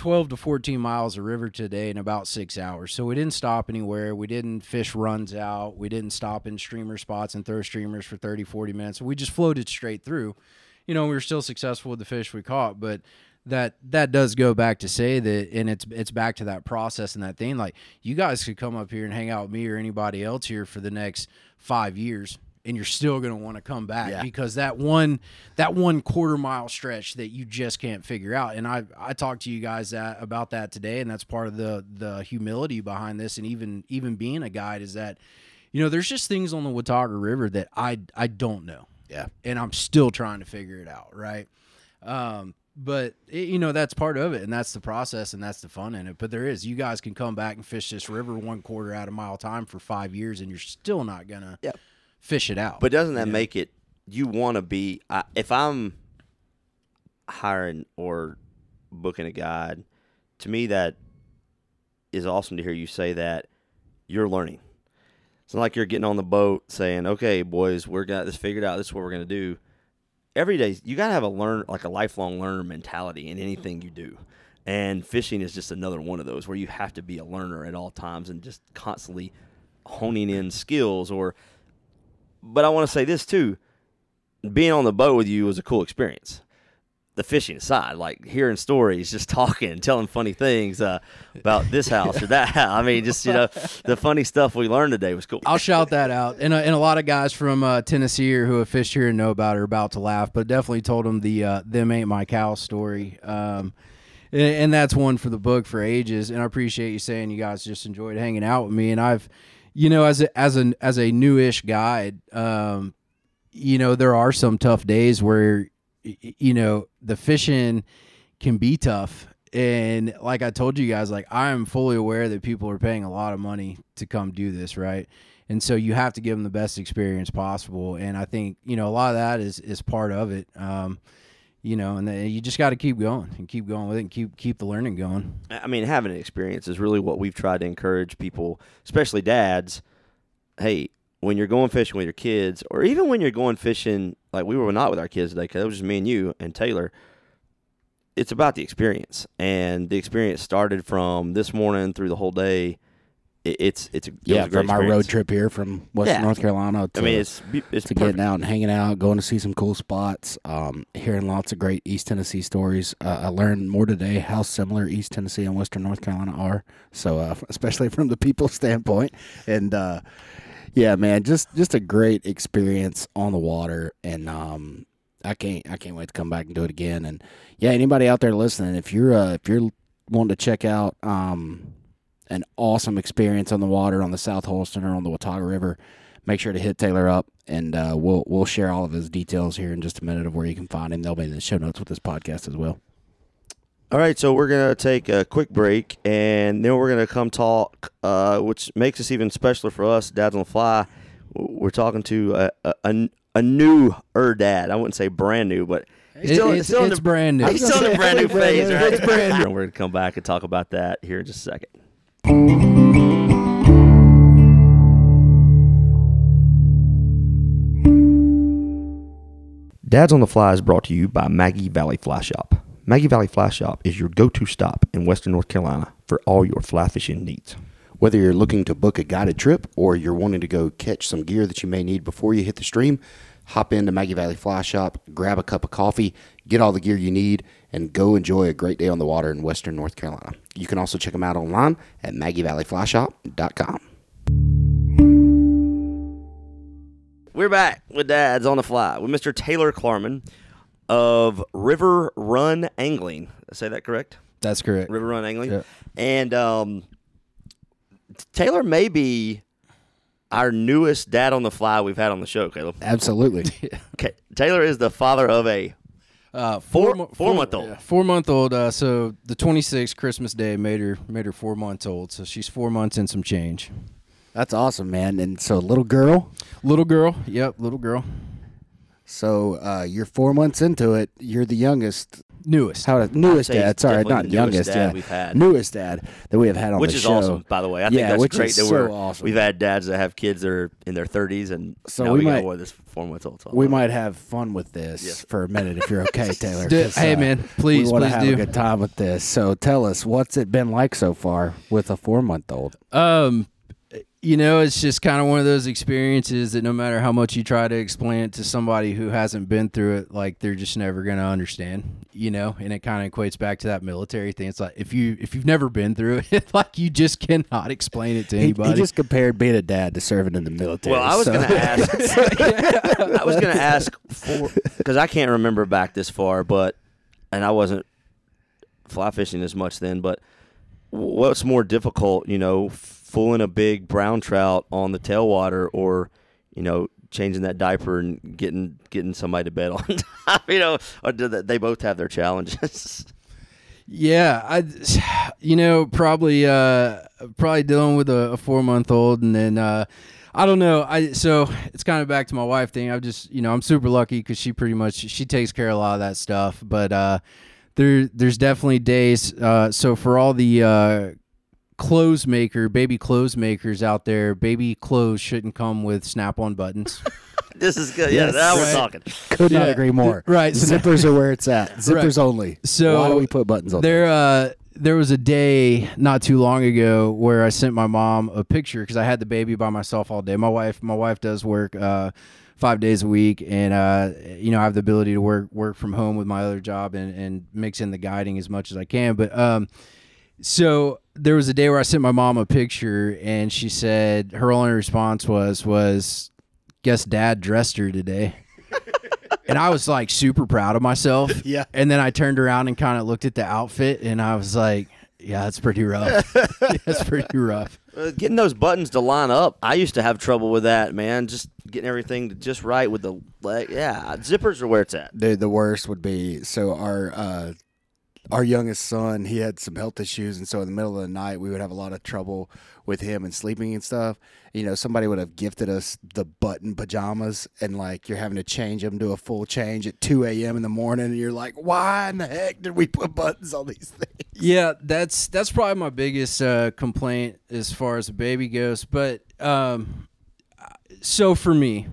12 to 14 miles of river today in about six hours. So we didn't stop anywhere. We didn't fish runs out. We didn't stop in streamer spots and throw streamers for 30, 40 minutes. We just floated straight through. You know, we were still successful with the fish we caught, but that that does go back to say that and it's it's back to that process and that thing like you guys could come up here and hang out with me or anybody else here for the next five years and you're still going to want to come back Yeah. because that one that one quarter mile stretch that you just can't figure out. And I I talked to you guys that about that today, and that's part of the the humility behind this, and even even being a guide is that you know there's just things on the Watauga River that I I don't know Yeah. and I'm still trying to figure it out, right? Um, but it, you know that's part of it, and that's the process, and that's the fun in it. But there is, you guys can come back and fish this river one quarter at a mile time for five years, and you're still not gonna Yep. Fish it out. But doesn't that make it? You want to be? I if I'm hiring or booking a guide, to me that is awesome to hear you say that you're learning. It's not like you're getting on the boat saying, "Okay, boys, we're got this figured out. This is what we're gonna do." Every day, you gotta have a learn like a lifelong learner mentality in anything you do. And fishing is just another one of those where you have to be a learner at all times and just constantly honing in skills or but I want to say this too. Being on the boat with you was a cool experience. The fishing aside, like hearing stories, just talking, telling funny things uh, about this house or that house. I mean, just you know, the funny stuff we learned today was cool. I'll shout that out, and, uh, and a lot of guys from uh, Tennessee or who have fished here and know about are about to laugh, but definitely told them the uh, "them ain't my cow" story. Um, and that's one for the book for ages. And I appreciate you saying you guys just enjoyed hanging out with me. And I've, you know, as a, as an as a newish guide, um, you know, there are some tough days where, you know, the fishing can be tough. And like I told you guys, like I am fully aware that people are paying a lot of money to come do this, right? And so you have to give them the best experience possible. And I think you know a lot of that is is part of it. Um, you know, and you just got to keep going and keep going with it and keep keep the learning going. I mean, having an experience is really what we've tried to encourage people, especially dads. Hey, when you're going fishing with your kids, or even when you're going fishing, like we were not with our kids today, because it was just me and you and Taylor. It's about the experience, and the experience started from this morning through the whole day. It, it's it's a, it Yeah, from our road trip here from Western Yeah. North Carolina to, I mean, it's it's to perfect. getting out and hanging out, going to see some cool spots, um, hearing lots of great East Tennessee stories. Uh, I learned more today how similar East Tennessee and Western North Carolina are. So, uh, especially from the people standpoint, and uh, yeah, man, just just a great experience on the water, and um, I can't I can't wait to come back and do it again. And yeah, anybody out there listening, if you're uh, if you're wanting to check out um, an awesome experience on the water on the South Holston or on the Watauga River, make sure to hit Taylor up, and uh, we'll we'll share all of his details here in just a minute of where you can find him. They'll be in the show notes with this podcast as well. All right, so we're gonna take a quick break, and then we're gonna come talk, uh, which makes this even specialer for us, dads on the fly. We're talking to a a, a, a new er dad. I wouldn't say brand new, but he's still, it's- still in it's the, brand new. He's still in the brand new phase, right? It's brand new. We're gonna come back and talk about that here in just a second. Dads on the Fly is brought to you by Maggie Valley Fly Shop. Maggie Valley Fly Shop is your go-to stop in Western North Carolina for all your fly fishing needs. Whether you're looking to book a guided trip or you're wanting to go catch some gear that you may need before you hit the stream, hop into Maggie Valley Fly Shop, grab a cup of coffee, get all the gear you need, and go enjoy a great day on the water in Western North Carolina. You can also check them out online at MaggieValleyFlyShop.com. We're back with Dads on the Fly with Mr. Taylor Clarman of River Run Angling. Did I say that correct? That's correct. River Run Angling. Yeah. And um, Taylor may be our newest dad on the fly we've had on the show, Caleb. Absolutely. Okay. Taylor is the father of a Uh, Four- four month old. yeah, four month old. Uh, so the 26th Christmas Day made her made her four months old. So she's four months and some change. That's awesome, man. And so, little girl. Little girl. Yep, little girl. So uh, you're four months into it. You're the youngest. Newest. How to, newest dad? Sorry, not youngest. dad yeah, we've had. Newest dad that we have had on which the is show. awesome, by the way. I think Yeah, that's which great is that so we're awesome. we've had dads that have kids that are in their thirties and So now we we, might- one this four months old. We might have fun with this Yes. for a minute if you're okay, Taylor. Do- 'cause, hey, uh, man, please, we want to please have do. a good time with this. So tell us, what's it been like so far with a four month old? Um, you know, it's just kind of one of those experiences that no matter how much you try to explain it to somebody who hasn't been through it, like they're just never going to understand, you know, and it kind of equates back to that military thing. It's like if you if you've never been through it, like you just cannot explain it to He, anybody. he just compared being a dad to serving in the military. Well, I was so- going to ask. I was going to ask for because I can't remember back this far, but and I wasn't fly fishing as much then. But what's more difficult, you know, fooling a big brown trout on the tailwater, or you know, changing that diaper and getting getting somebody to bed on you know, they both have their challenges? Yeah, I, you know, probably, uh, probably dealing with a, a four month old, and then, uh, I don't know. I so it's kind of back to my wife thing. I'm just, you know, I'm super lucky because she pretty much she takes care of a lot of that stuff. But uh, there, there's definitely days. Uh, so for all the uh, clothes maker, baby clothes makers out there, baby clothes shouldn't come with snap on buttons. this is good. Yeah, Yes. now we're Right. talking. Could not agree more. Right, so- Zippers are where it's at. Zippers only. So why do we put buttons on? There, uh, there was a day not too long ago where I sent my mom a picture because I had the baby by myself all day. My wife, my wife does work uh, five days a week, and uh, you know I have the ability to work work from home with my other job and, and mix in the guiding as much as I can. But um, so there was a day where I sent my mom a picture, and she said her only response was was, "Guess Dad dressed her today." and I was like super proud of myself. Yeah. And then I turned around and kind of looked at the outfit, and I was like, "Yeah, that's pretty rough. that's pretty rough." Uh, getting those buttons to line up, I used to have trouble with that, man. Just getting everything to just right with the leg. Yeah, zippers are where it's at. the the worst would be so our uh our youngest son he had some health issues and so in the middle of the night we would have a lot of trouble with him and sleeping and stuff you know somebody would have gifted us the button pajamas and like you're having to change them to a full change at 2 a.m in the morning and you're like why in the heck did we put buttons on these things Yeah, that's that's probably my biggest uh, complaint as far as the baby goes. But um, so for me,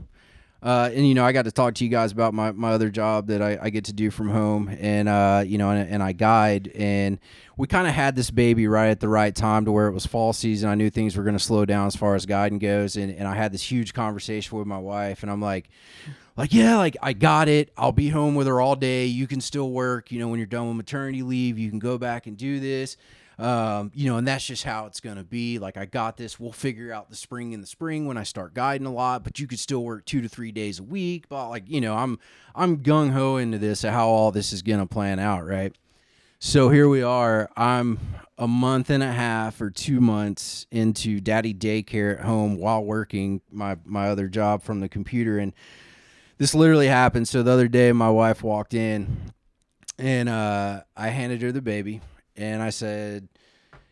uh, and you know, I got to talk to you guys about my, my other job that I, I get to do from home, and uh, you know, and, and I guide, and we kind of had this baby right at the right time to where it was fall season. I knew things were going to slow down as far as guiding goes, and, and I had this huge conversation with my wife, and I'm like, like yeah, like I got it. I'll be home with her all day. You can still work. You know, when you're done with maternity leave, you can go back and do this. Um, you know, and that's just how it's gonna be. Like I got this. We'll figure out the spring in the spring when I start guiding a lot, but you could still work two to three days a week. But like, you know, I'm I'm gung ho into this how all this is gonna plan out, right? So here we are. I'm a month and a half or two months into daddy daycare at home while working my my other job from the computer, and this literally happened. So the other day, my wife walked in, and uh, I handed her the baby, and I said,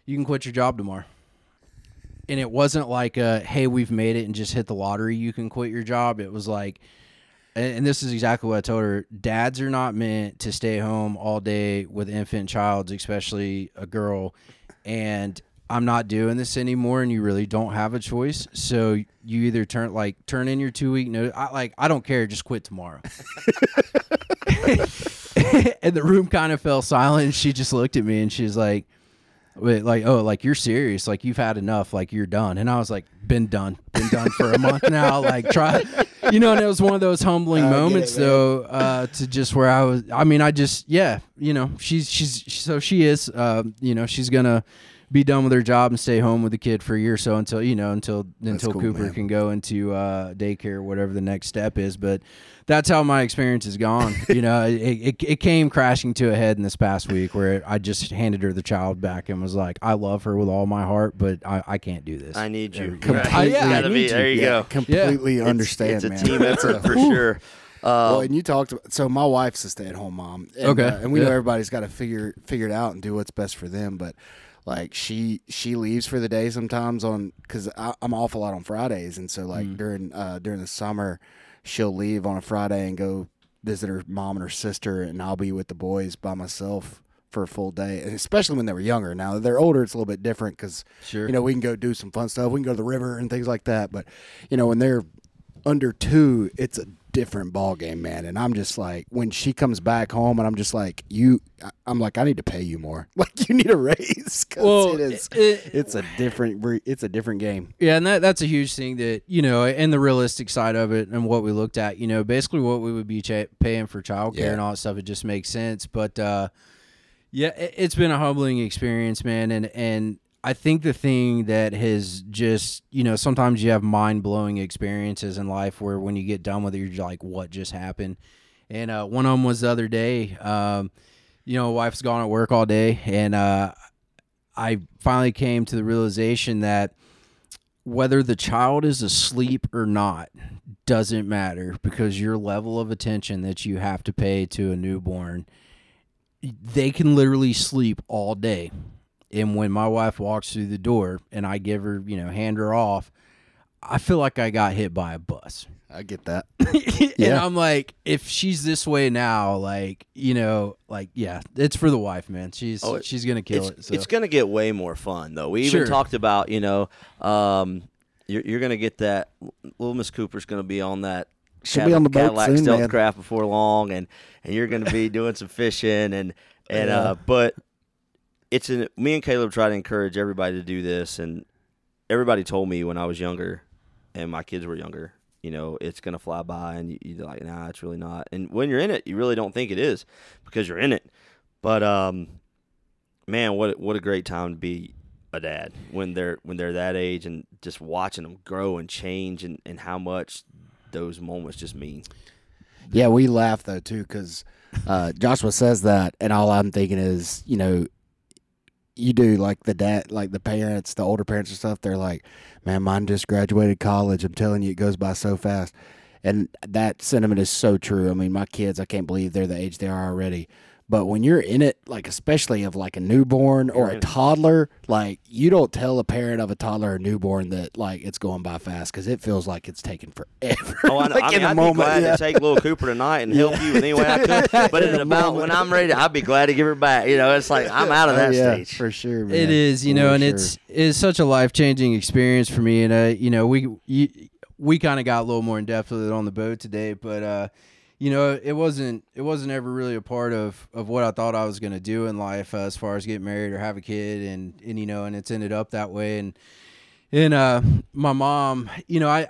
"You can quit your job tomorrow." And it wasn't like a, "Hey, we've made it and just hit the lottery. You can quit your job." It was like, and this is exactly what I told her. Dads are not meant to stay home all day with infant childs, especially a girl. And I'm not doing this anymore, and you really don't have a choice. So you either turn like turn in your two week notice. I like I don't care, just quit tomorrow. and the room kind of fell silent. And she just looked at me and she's like, Wait, like, oh, like you're serious? Like you've had enough? Like you're done? And I was like, been done, been done for a month now. Like try, you know. And it was one of those humbling moments, it, though, uh, to just where I was. I mean, I just, yeah, you know, she's she's so she is, uh, you know, she's gonna be done with her job and stay home with the kid for a year or so until you know until until cool, Cooper man. can go into uh, daycare, whatever the next step is. But that's how my experience has gone. you know, it, it, it came crashing to a head in this past week where I just handed her the child back and was like, I love her with all my heart, but I, I can't do this. I need you. Completely- Right. yeah, I Gotta need be- you. There you Yeah, go. completely It's- understand It's, a man team effort for sure. well, Uh, and you talked about so my wife's a stay-at-home mom, and, Okay, uh, and we know everybody's got to figure figure it out and do what's best for them. But like she she leaves for the day sometimes on because I'm off a lot on Fridays, and so like during uh, during the summer, she'll leave on a Friday and go visit her mom and her sister, and I'll be with the boys by myself for a full day, and especially when they were younger. Now they're older, it's a little bit different because Sure. you know we can go do some fun stuff. We can go to the river and things like that. But you know when they're under two, it's a different ball game, man. And I'm just like, when she comes back home, and I'm just like, you, I'm like, I need to pay you more. Like, you need a raise. 'cause Well, it is, it- it's a different, it's a different game. Yeah, and that that's a huge thing that you know, and the realistic side of it, and what we looked at, you know, basically what we would be cha- paying for childcare Yeah. and all that stuff, it just makes sense. But uh, yeah, it, it's been a humbling experience, man, and and I think the thing that has just you know sometimes you have mind blowing experiences in life where when you get done with it, you're like, what just happened? And uh, one of them was the other day. Um, you know, wife's gone at work all day, and uh, I finally came to the realization that whether the child is asleep or not doesn't matter because your level of attention that you have to pay to a newborn they can literally sleep all day and when my wife walks through the door and I give her, you know, hand her off, I feel like I got hit by a bus. I get that. and Yeah. I'm like, if she's this way now, like, you know, like, yeah, it's for the wife, man. She's Oh, it- she's gonna kill it's, it. So. it's going to get way more fun, though. We even Sure. talked about, you know, um, you're, you're going to get that. Little Miss Cooper's going to be on that. She'll be on the boat Cadillac soon, Stealth man. Craft before long, and and you're going to be doing some fishing, and and Yeah. uh, but it's an me and Caleb try to encourage everybody to do this, and everybody told me when I was younger, and my kids were younger, you know, it's gonna fly by, and you, you're like, nah, it's really not. And when you're in it, you really don't think it is because you're in it. But um, man, what what a great time to be a dad when they're when they're that age and just watching them grow and change and, and how much those moments just mean. Yeah, we laugh though too because uh, Joshua says that, and all I'm thinking is, you know, you do like the dad, like the parents, the older parents and stuff. They're like, "Man, mine just graduated college. I'm telling you, it goes by so fast." And that sentiment is so true. I mean, my kids, I can't believe they're the age they are already. But when you're in it, like especially of like a newborn or a toddler, like you don't tell a parent of a toddler or newborn that like it's going by fast because it feels like it's taking forever. Oh, I know. like I mean, in I'd moment, be glad yeah. to take little Cooper tonight and help you in any way I could. But in In about moment. when I'm ready, I'd be glad to give her back. You know, it's like I'm out of that Oh, yeah, stage. for sure. Man. It is, you For know, and sure. it's it's such a life changing experience for me. And uh, you know, we you, we kind of got a little more in depth with it on the boat today, but uh, you know, it wasn't it wasn't ever really a part of of what I thought I was going to do in life uh, as far as get married or have a kid, and and you know, and it's ended up that way. And and uh, my mom, you know, I.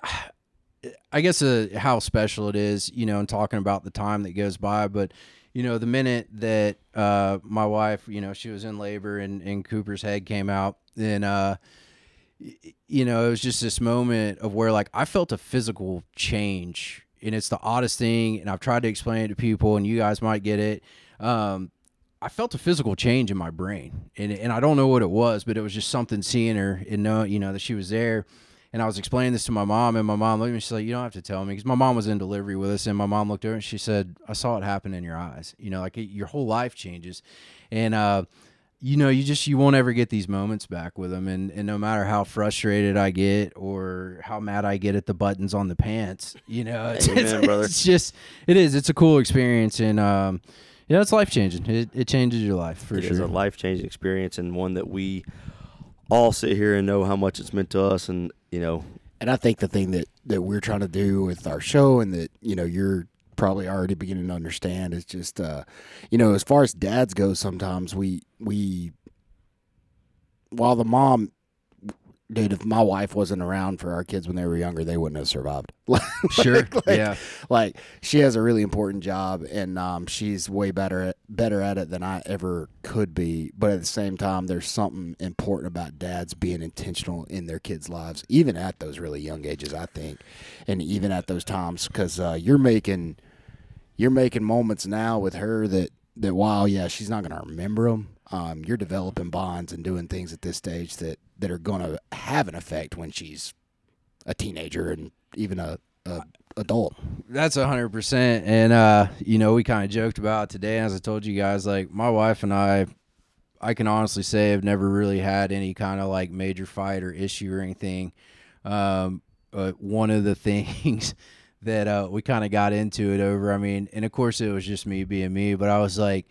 I guess uh, how special it is, you know, and talking about the time that goes by. But, you know, the minute that uh, my wife, you know, she was in labor and, and Cooper's head came out, and uh, you know, it was just this moment of where, like, I felt a physical change. And it's the oddest thing. And I've tried to explain it to people, and you guys might get it. Um, I felt a physical change in my brain, and and I don't know what it was, but it was just something seeing her and know you know that she was there. And I was explaining this to my mom, and my mom looked at me. She's like, "You don't have to tell me," because my mom was in delivery with us, and my mom looked over and she said, "I saw it happen in your eyes. You know, like it, your whole life changes." And uh, you know, you just you won't ever get these moments back with them, and and no matter how frustrated I get or how mad I get at the buttons on the pants, you know, it's, Amen, it's, brother. it's just it is. It's a cool experience, and um, yeah, it's life changing. It, it changes your life for It sure. is a life changing experience and one that we all sit here and know how much it's meant to us. And you know, and I think the thing that that we're trying to do with our show, and that you know you're probably already beginning to understand, is just uh, you know as far as dads go, sometimes we we while the mom. Dude, if my wife wasn't around for our kids when they were younger, they wouldn't have survived. Sure, like, yeah. Like she has a really important job, and um, she's way better at better at it than I ever could be. But at the same time, there's something important about dads being intentional in their kids' lives, even at those really young ages. I think, and even at those times, because uh, you're making you're making moments now with her that that while yeah she's not going to remember them um, you're developing bonds and doing things at this stage that that are going to have an effect when she's a teenager and even a, a adult That's a hundred percent. And uh, you know, we kind of joked about today. As I told you guys, like my wife and I, I can honestly say I've never really had any kind of like major fight or issue or anything. Um, but one of the things that uh, we kind of got into it over, I mean, and of course it was just me being me, but I was like,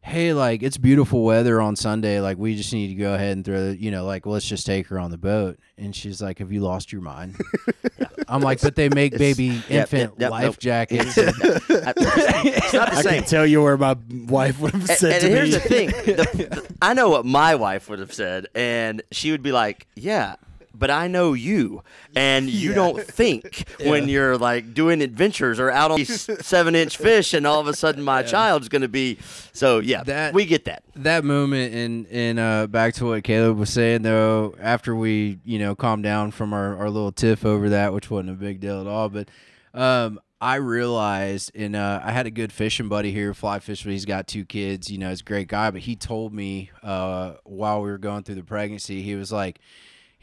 hey, like it's beautiful weather on Sunday. Like we just need to go ahead and throw, the, you know, like let's just take her on the boat. And she's like, have you lost your mind? I'm like, but they make baby infant yep, life nope. jackets. it's not the I same. can tell you where my wife would have said and to here's me. the thing: The- the- I know what my wife would have said, and she would be like, "Yeah." But I know you, and you don't think when you're like doing adventures or out on these seven-inch fish, and all of a sudden my child's going to be. So yeah, That- we get that. that moment and and uh back to what Caleb was saying though after we you know calmed down from our, our little tiff over that which wasn't a big deal at all but um I realized and uh I had a good fishing buddy here fly fishing he's got two kids you know he's a great guy but he told me uh while we were going through the pregnancy he was like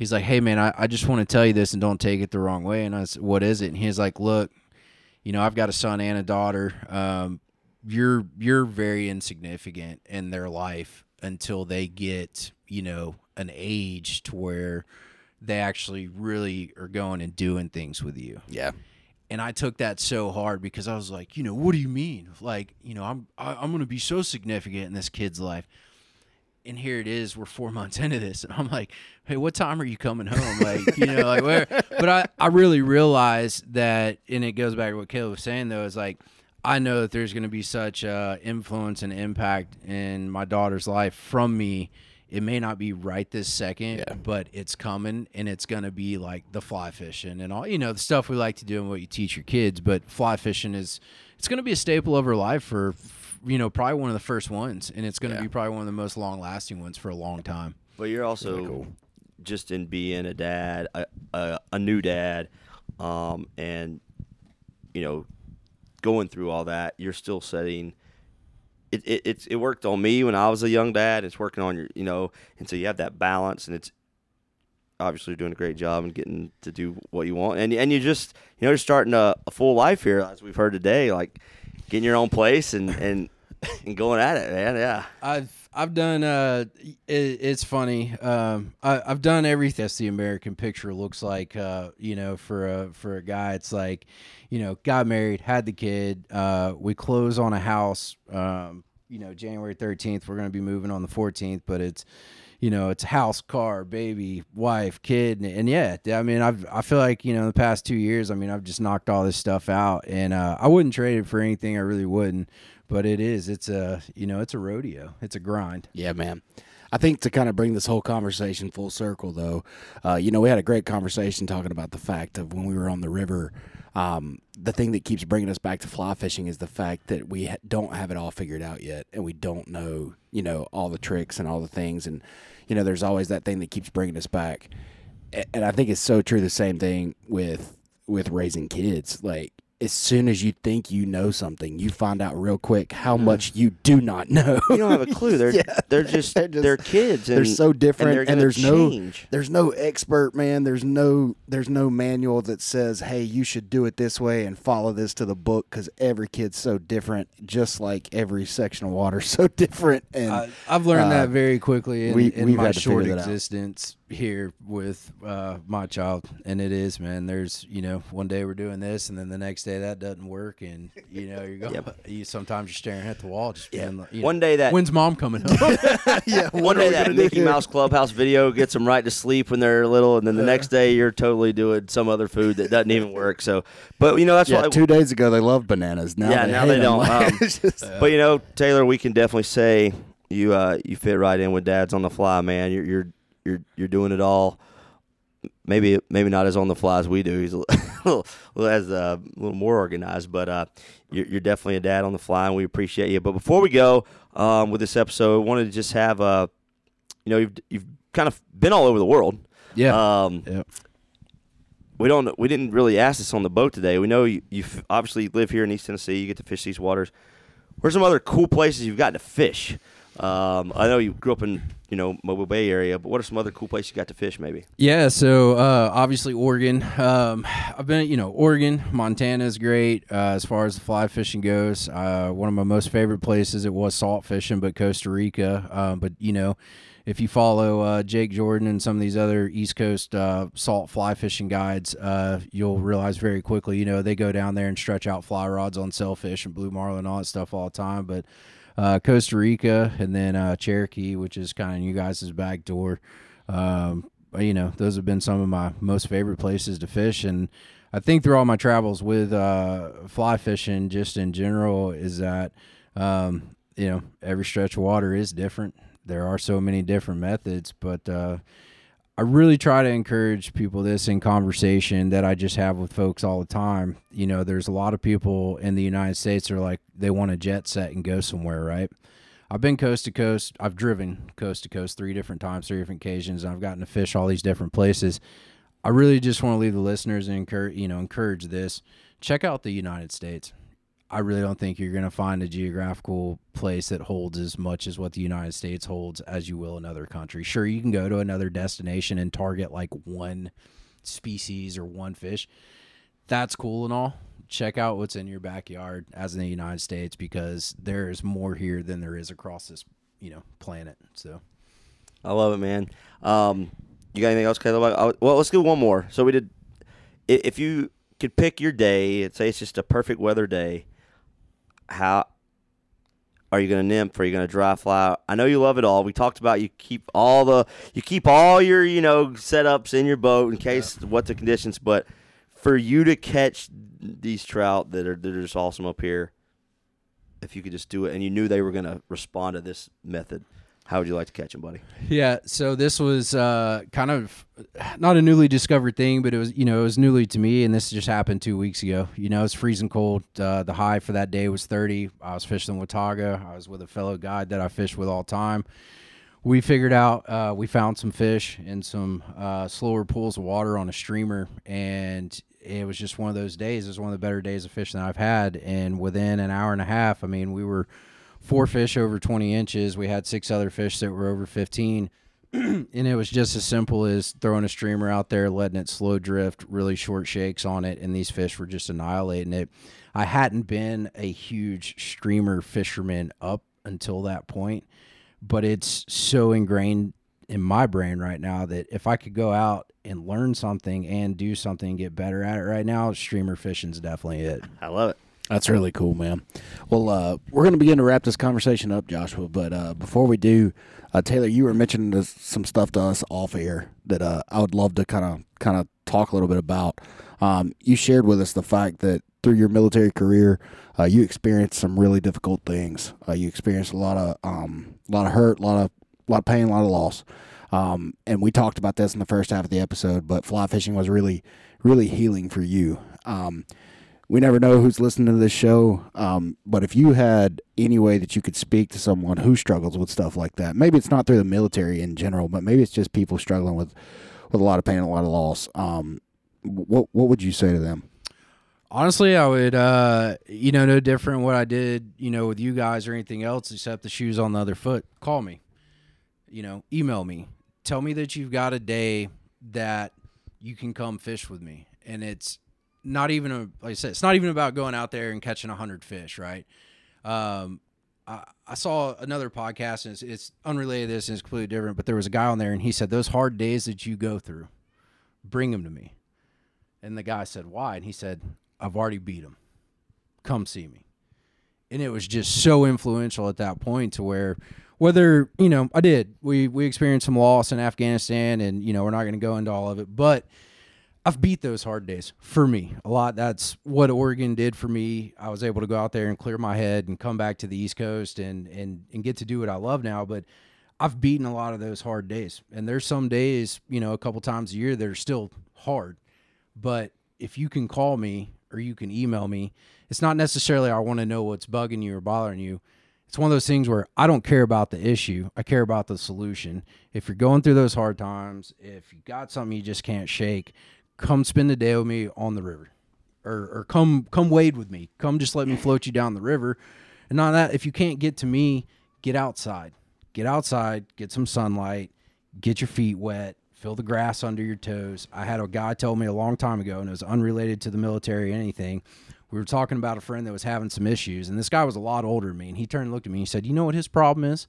he's like hey man I, I just want to tell you this and don't take it the wrong way and I said what is it and he's like look you know, I've got a son and a daughter. Um, you're you're very insignificant in their life until they get you know an age to where they actually really are going and doing things with you. yeah. And I took that so hard because I was like, you know, what do you mean? Like, you know, I'm I, I'm going to be so significant in this kid's life. And here it is, we're four months into this, and I'm like, "Hey, what time are you coming home?" Like, you know, like where? But I, I really realized that, and it goes back to what Caleb was saying though, is like, I know that there's going to be such uh, influence and impact in my daughter's life from me. It may not be right this second, but it's coming, and it's going to be like the fly fishing and all, you know, the stuff we like to do and what you teach your kids. But fly fishing is, it's going to be a staple of her life for, you know, probably one of the first ones, and it's going to Yeah. be probably one of the most long lasting ones for a long time. But you're also just in being a dad, a, a, a new dad, um, and you know, going through all that, you're still setting. It, it it's it worked on me when I was a young dad. It's working on your, you know, and so you have that balance, and it's obviously you're doing a great job and getting to do what you want, and and you just you know you're starting a, a full life here, as we've heard today, like getting your own place and and and going at it, man. Yeah. I've I've done. Uh, it, it's funny. Um, I, I've done everything. That's the American picture looks like. Uh, you know, for a for a guy, it's like, you know, got married, had the kid. Uh, we close on a house. Um, you know, January thirteenth. We're going to be moving on the fourteenth, but it's. You know, it's house, car, baby, wife, kid, and, and yeah, I mean, I've I feel like you know, in the past two years, I mean, I've just knocked all this stuff out, and uh, I wouldn't trade it for anything. I really wouldn't, but it is. It's a you know, it's a rodeo. It's a grind. Yeah, man. I think to kind of bring this whole conversation full circle, though, uh, you know, we had a great conversation talking about the fact of when we were on the river. Um, the thing that keeps bringing us back to fly fishing is the fact that we ha- don't have it all figured out yet, and we don't know, you know, all the tricks and all the things, and you know, there's always that thing that keeps bringing us back. And I think it's so true. The same thing with with raising kids, like. As soon as you think you know something, you find out real quick how much you do not know. you don't have a clue. They're Yeah. they're just They're they're, kids. And, they're so different they're and, there's change. no there's no expert man there's no there's no manual that says hey you should do it this way and follow this to the book because every kid's so different just like every section of water is so different and I, I've learned uh, that very quickly in, we- in we've my had to short existence. out. Existence here with uh, my child, and it is man. There's you know one day we're doing this, and then the next day that doesn't work, and you know you're going. Yep. You sometimes you're staring at the wall, just Yeah. being like, you One know, day that- when's mom coming home? yeah One day that Mickey Mouse Clubhouse video gets them right to sleep when they're little, and then the next day you're totally doing some other food that doesn't even work. So, but you know that's yeah why. two days ago they loved bananas now yeah, they now they they 'em. don't. Um, it's just- but you know, Taylor, we can definitely say you uh, you fit right in with dads on the fly, man. You're you're you're you're doing it all. Maybe maybe not as on the fly as we do. He's a little, little as uh, a little more organized, but uh, you're, you're definitely a dad on the fly, and we appreciate you. But before we go um, with this episode, I wanted to just have a, you know, you've you've kind of been all over the world. yeah, Um, yeah. we don't we didn't really ask this on the boat today. We know you you obviously live here in East Tennessee. You get to fish these waters. Where's some other cool places you've gotten to fish? Um, I know you grew up in you know Mobile Bay area, but what are some other cool places you got to fish? Maybe. Yeah, so uh, obviously Oregon. Um, I've been, you know, Oregon, Montana is great uh, as far as the fly fishing goes. Uh, one of my most favorite places it was salt fishing, but Costa Rica. Um, but you know, if you follow uh, Jake Jordan and some of these other East Coast uh, salt fly fishing guides, uh, you'll realize very quickly, you know, they go down there and stretch out fly rods on sailfish and blue marlin and all that stuff all the time. But uh, Costa Rica, and then uh, Cherokee, which is kind of you guys' back door. Um, you know, those have been some of my most favorite places to fish, and I think through all my travels with uh, fly fishing, just in general, is that um, you know every stretch of water is different. There are so many different methods, but uh, I really try to encourage people this in conversation that I just have with folks all the time. You know, there's a lot of people in the United States are like they want to jet set and go somewhere, right? I've been coast to coast. I've driven coast to coast three different times, three different occasions. I've gotten to fish all these different places. I really just want to leave the listeners and encourage, you know, encourage this. Check out the United States. I really don't think you're going to find a geographical place that holds as much as what the United States holds as you will another country. Sure, you can go to another destination and target like one species or one fish. That's cool and all. Check out what's in your backyard as in the United States because there is more here than there is across this, you know, planet. So I love it, man. Um, you got anything else, Caleb? Well, let's do one more. So we did. If you could pick your day, say it's just a perfect weather day, how are you going to nymph? Are you going to dry fly? I know you love it all. We talked about you keep all the you keep all your you know setups in your boat in case what the conditions. But for you to catch these trout that are that are just awesome up here, if you could just do it, and you knew they were going to respond to this method, how would you like to catch him, buddy? Yeah, so this was uh, kind of not a newly discovered thing, but it was you know it was newly to me, and this just happened two weeks ago. You know, it's freezing cold. Uh, the high for that day was thirty. I was fishing with Watauga. I was with a fellow guide that I fish with all time. We figured out uh, we found some fish in some uh, slower pools of water on a streamer, and it was just one of those days. It was one of the better days of fishing that I've had, and within an hour and a half, I mean, we were four fish over 20 inches. We had six other fish that were over 15. and it was just as simple as throwing a streamer out there, letting it slow drift, really short shakes on it, and these fish were just annihilating it. I hadn't been a huge streamer fisherman up until that point, but it's so ingrained in my brain right now that if I could go out and learn something and do something and get better at it right now, streamer fishing's definitely it. I love it. That's really cool, man. Well, uh, we're going to begin to wrap this conversation up, Joshua. But uh, before we do, uh, Taylor, you were mentioning this, some stuff to us off air that uh, I would love to kind of kind of talk a little bit about. Um, you shared with us the fact that through your military career, uh, you experienced some really difficult things. Uh, you experienced a lot of um, a lot of hurt, a lot of a lot of pain, a lot of loss. Um, and we talked about this in the first half of the episode, but fly fishing was really, really healing for you. Um, we never know who's listening to this show, um, but if you had any way that you could speak to someone who struggles with stuff like that, maybe it's not through the military in general, but maybe it's just people struggling with with a lot of pain, and a lot of loss. Um, what what would you say to them? Honestly, I would, uh, you know, no different what I did, you know, with you guys or anything else except the shoes on the other foot. Call me, you know, email me, tell me that you've got a day that you can come fish with me, and it's not even a like I said, it's not even about going out there and catching a hundred fish, right? Um, I, I saw another podcast and it's, it's unrelated to this and it's completely different, but there was a guy on there and he said those hard days that you go through, bring them to me. And the guy said, Why? And he said, I've already beat him. Come see me. And it was just so influential at that point to where whether, you know, I did. We we experienced some loss in Afghanistan and, you know, we're not gonna go into all of it, but I've beat those hard days for me a lot. That's what Oregon did for me. I was able to go out there and clear my head and come back to the East Coast and and and get to do what I love now. But I've beaten a lot of those hard days, and there's some days, you know, a couple times a year that are still hard. But if you can call me or you can email me, it's not necessarily I want to know what's bugging you or bothering you. It's one of those things where I don't care about the issue. I care about the solution. If you're going through those hard times, if you got something you just can't shake, come spend the day with me on the river. Or, or come come wade with me. Come just let me float you down the river. And on that, if you can't get to me, get outside. Get outside, get some sunlight, get your feet wet, feel the grass under your toes. I had a guy tell me a long time ago, and it was unrelated to the military or anything. We were talking about a friend that was having some issues, and this guy was a lot older than me. And he turned and looked at me and he said, You know what his problem is?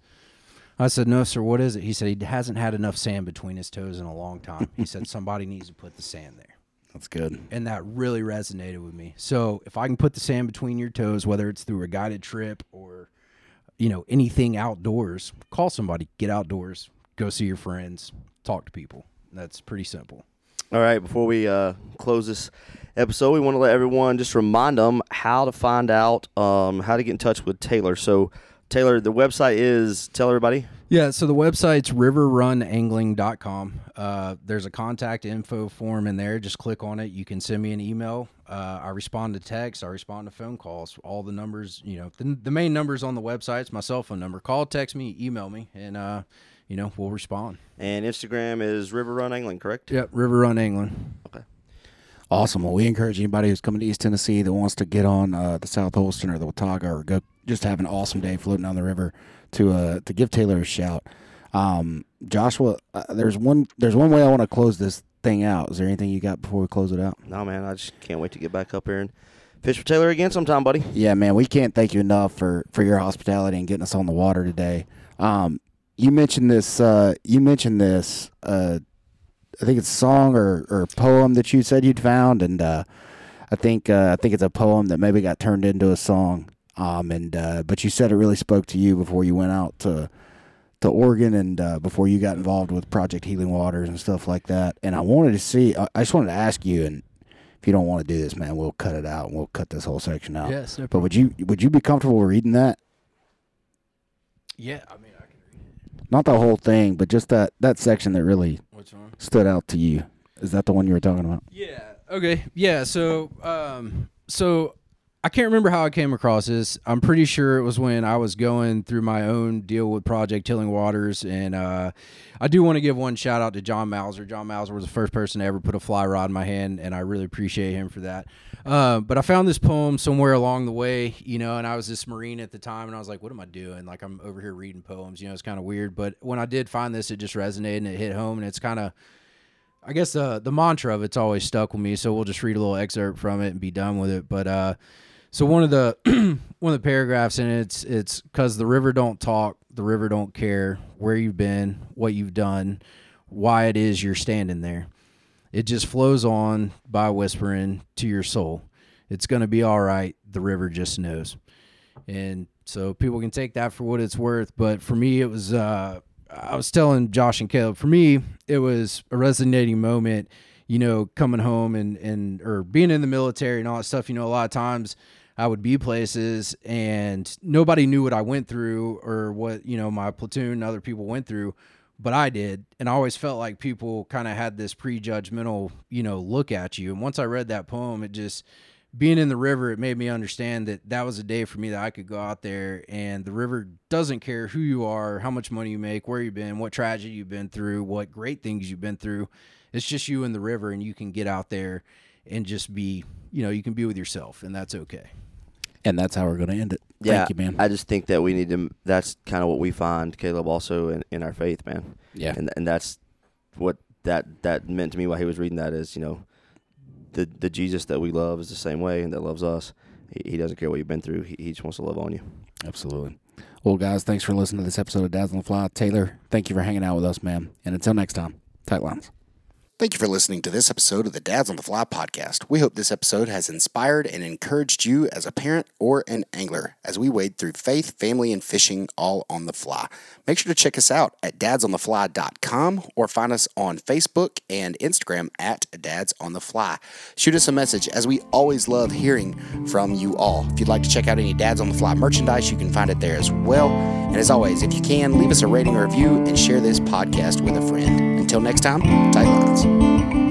I said, No, sir, what is it? He said, He hasn't had enough sand between his toes in a long time. He said, Somebody needs to put the sand there. That's good. And that really resonated with me. So if I can put the sand between your toes, whether it's through a guided trip or you know, anything outdoors, call somebody, get outdoors, go see your friends, talk to people. That's pretty simple. All right, before we uh, close this episode, we want to let everyone just remind them how to find out um, how to get in touch with Taylor. So, Taylor, the website is tell everybody. Yeah, so the website's riverrunangling.com. Uh, there's a contact info form in there. Just click on it. You can send me an email. Uh, I respond to text. I respond to phone calls. All the numbers, you know, the, the main numbers on the website is my cell phone number. Call, text me, email me, and, uh, you know, we'll respond. And Instagram is River Run Angling, correct? Yep, River Run Angling. Okay. Awesome. Well, we encourage anybody who's coming to East Tennessee that wants to get on uh, the South Holston or the Watauga or go just have an awesome day floating down the river to uh, to give Taylor a shout. Um, Joshua, uh, there's one there's one way I want to close this thing out. Is there anything you got before we close it out? No, man, I just can't wait to get back up here and fish for Taylor again sometime, buddy. Yeah, man, we can't thank you enough for for your hospitality and getting us on the water today. Um, you mentioned this. Uh, you mentioned this. I think it's a song or, or poem that you said you'd found, and uh, I think uh, I think it's a poem that maybe got turned into a song. Um, and uh, but you said it really spoke to you before you went out to to Oregon and uh, before you got involved with Project Healing Waters and stuff like that. And I wanted to see. I I just wanted to ask you, and if you don't want to do this, man, we'll cut it out and we'll cut this whole section out. Yes, no But would you would you be comfortable reading that? Yeah, I mean, I can read it. Not the whole thing, but just that that section that really Which one? stood out to you. Is that the one you were talking about? Yeah. Okay. Yeah. So, um, so I can't remember how I came across this. I'm pretty sure it was when I was going through my own deal with Project Healing Waters, and uh, I do want to give one shout out to John Mauser. John Mauser was the first person to ever put a fly rod in my hand, and I really appreciate him for that. Uh, but I found this poem somewhere along the way, you know, and I was this Marine at the time, and I was like, "What am I doing? Like, I'm over here reading poems, you know, it's kind of weird." But when I did find this, it just resonated and it hit home, and it's kind of I guess uh, the mantra of it's always stuck with me, so we'll just read a little excerpt from it and be done with it. But uh, so one of the one of the paragraphs in it, it's it's because the river don't talk, the river don't care where you've been, what you've done, why it is you're standing there. It just flows on by whispering to your soul. It's gonna be all right. The river just knows, and so people can take that for what it's worth. But for me, it was. Uh, I was telling Josh and Caleb, for me, it was a resonating moment, you know, coming home and, and, or being in the military and all that stuff. You know, a lot of times I would be places and nobody knew what I went through or what, you know, my platoon and other people went through, but I did. And I always felt like people kind of had this prejudgmental, you know, look at you. And once I read that poem, it just, being in the river, it made me understand that that was a day for me that I could go out there and the river doesn't care who you are, how much money you make, where you've been, what tragedy you've been through, what great things you've been through. It's just you and the river, and you can get out there and just be, you know, you can be with yourself, and that's okay. And that's how we're going to end it. Yeah, Thank you, man. I just think that we need to. That's kind of what we find, Caleb, also in, in our faith, man. Yeah. and and that's what that that meant to me while he was reading that is, you know, the the Jesus that we love is the same way and that loves us. He, he doesn't care what you've been through. He, he just wants to love on you. Absolutely. Well, guys, thanks for listening to this episode of the Fly. Taylor, thank you for hanging out with us, man. And until next time, tight lines. Thank you for listening to this episode of the Dads on the Fly podcast. We hope this episode has inspired and encouraged you as a parent or an angler as we wade through faith, family, and fishing all on the fly. Make sure to check us out at dadsonthefly.com or find us on Facebook and Instagram at Dads on the Fly. Shoot us a message as we always love hearing from you all. If you'd like to check out any Dads on the Fly merchandise, you can find it there as well. And as always, if you can, leave us a rating or review and share this podcast with a friend. Until next time, tight lines.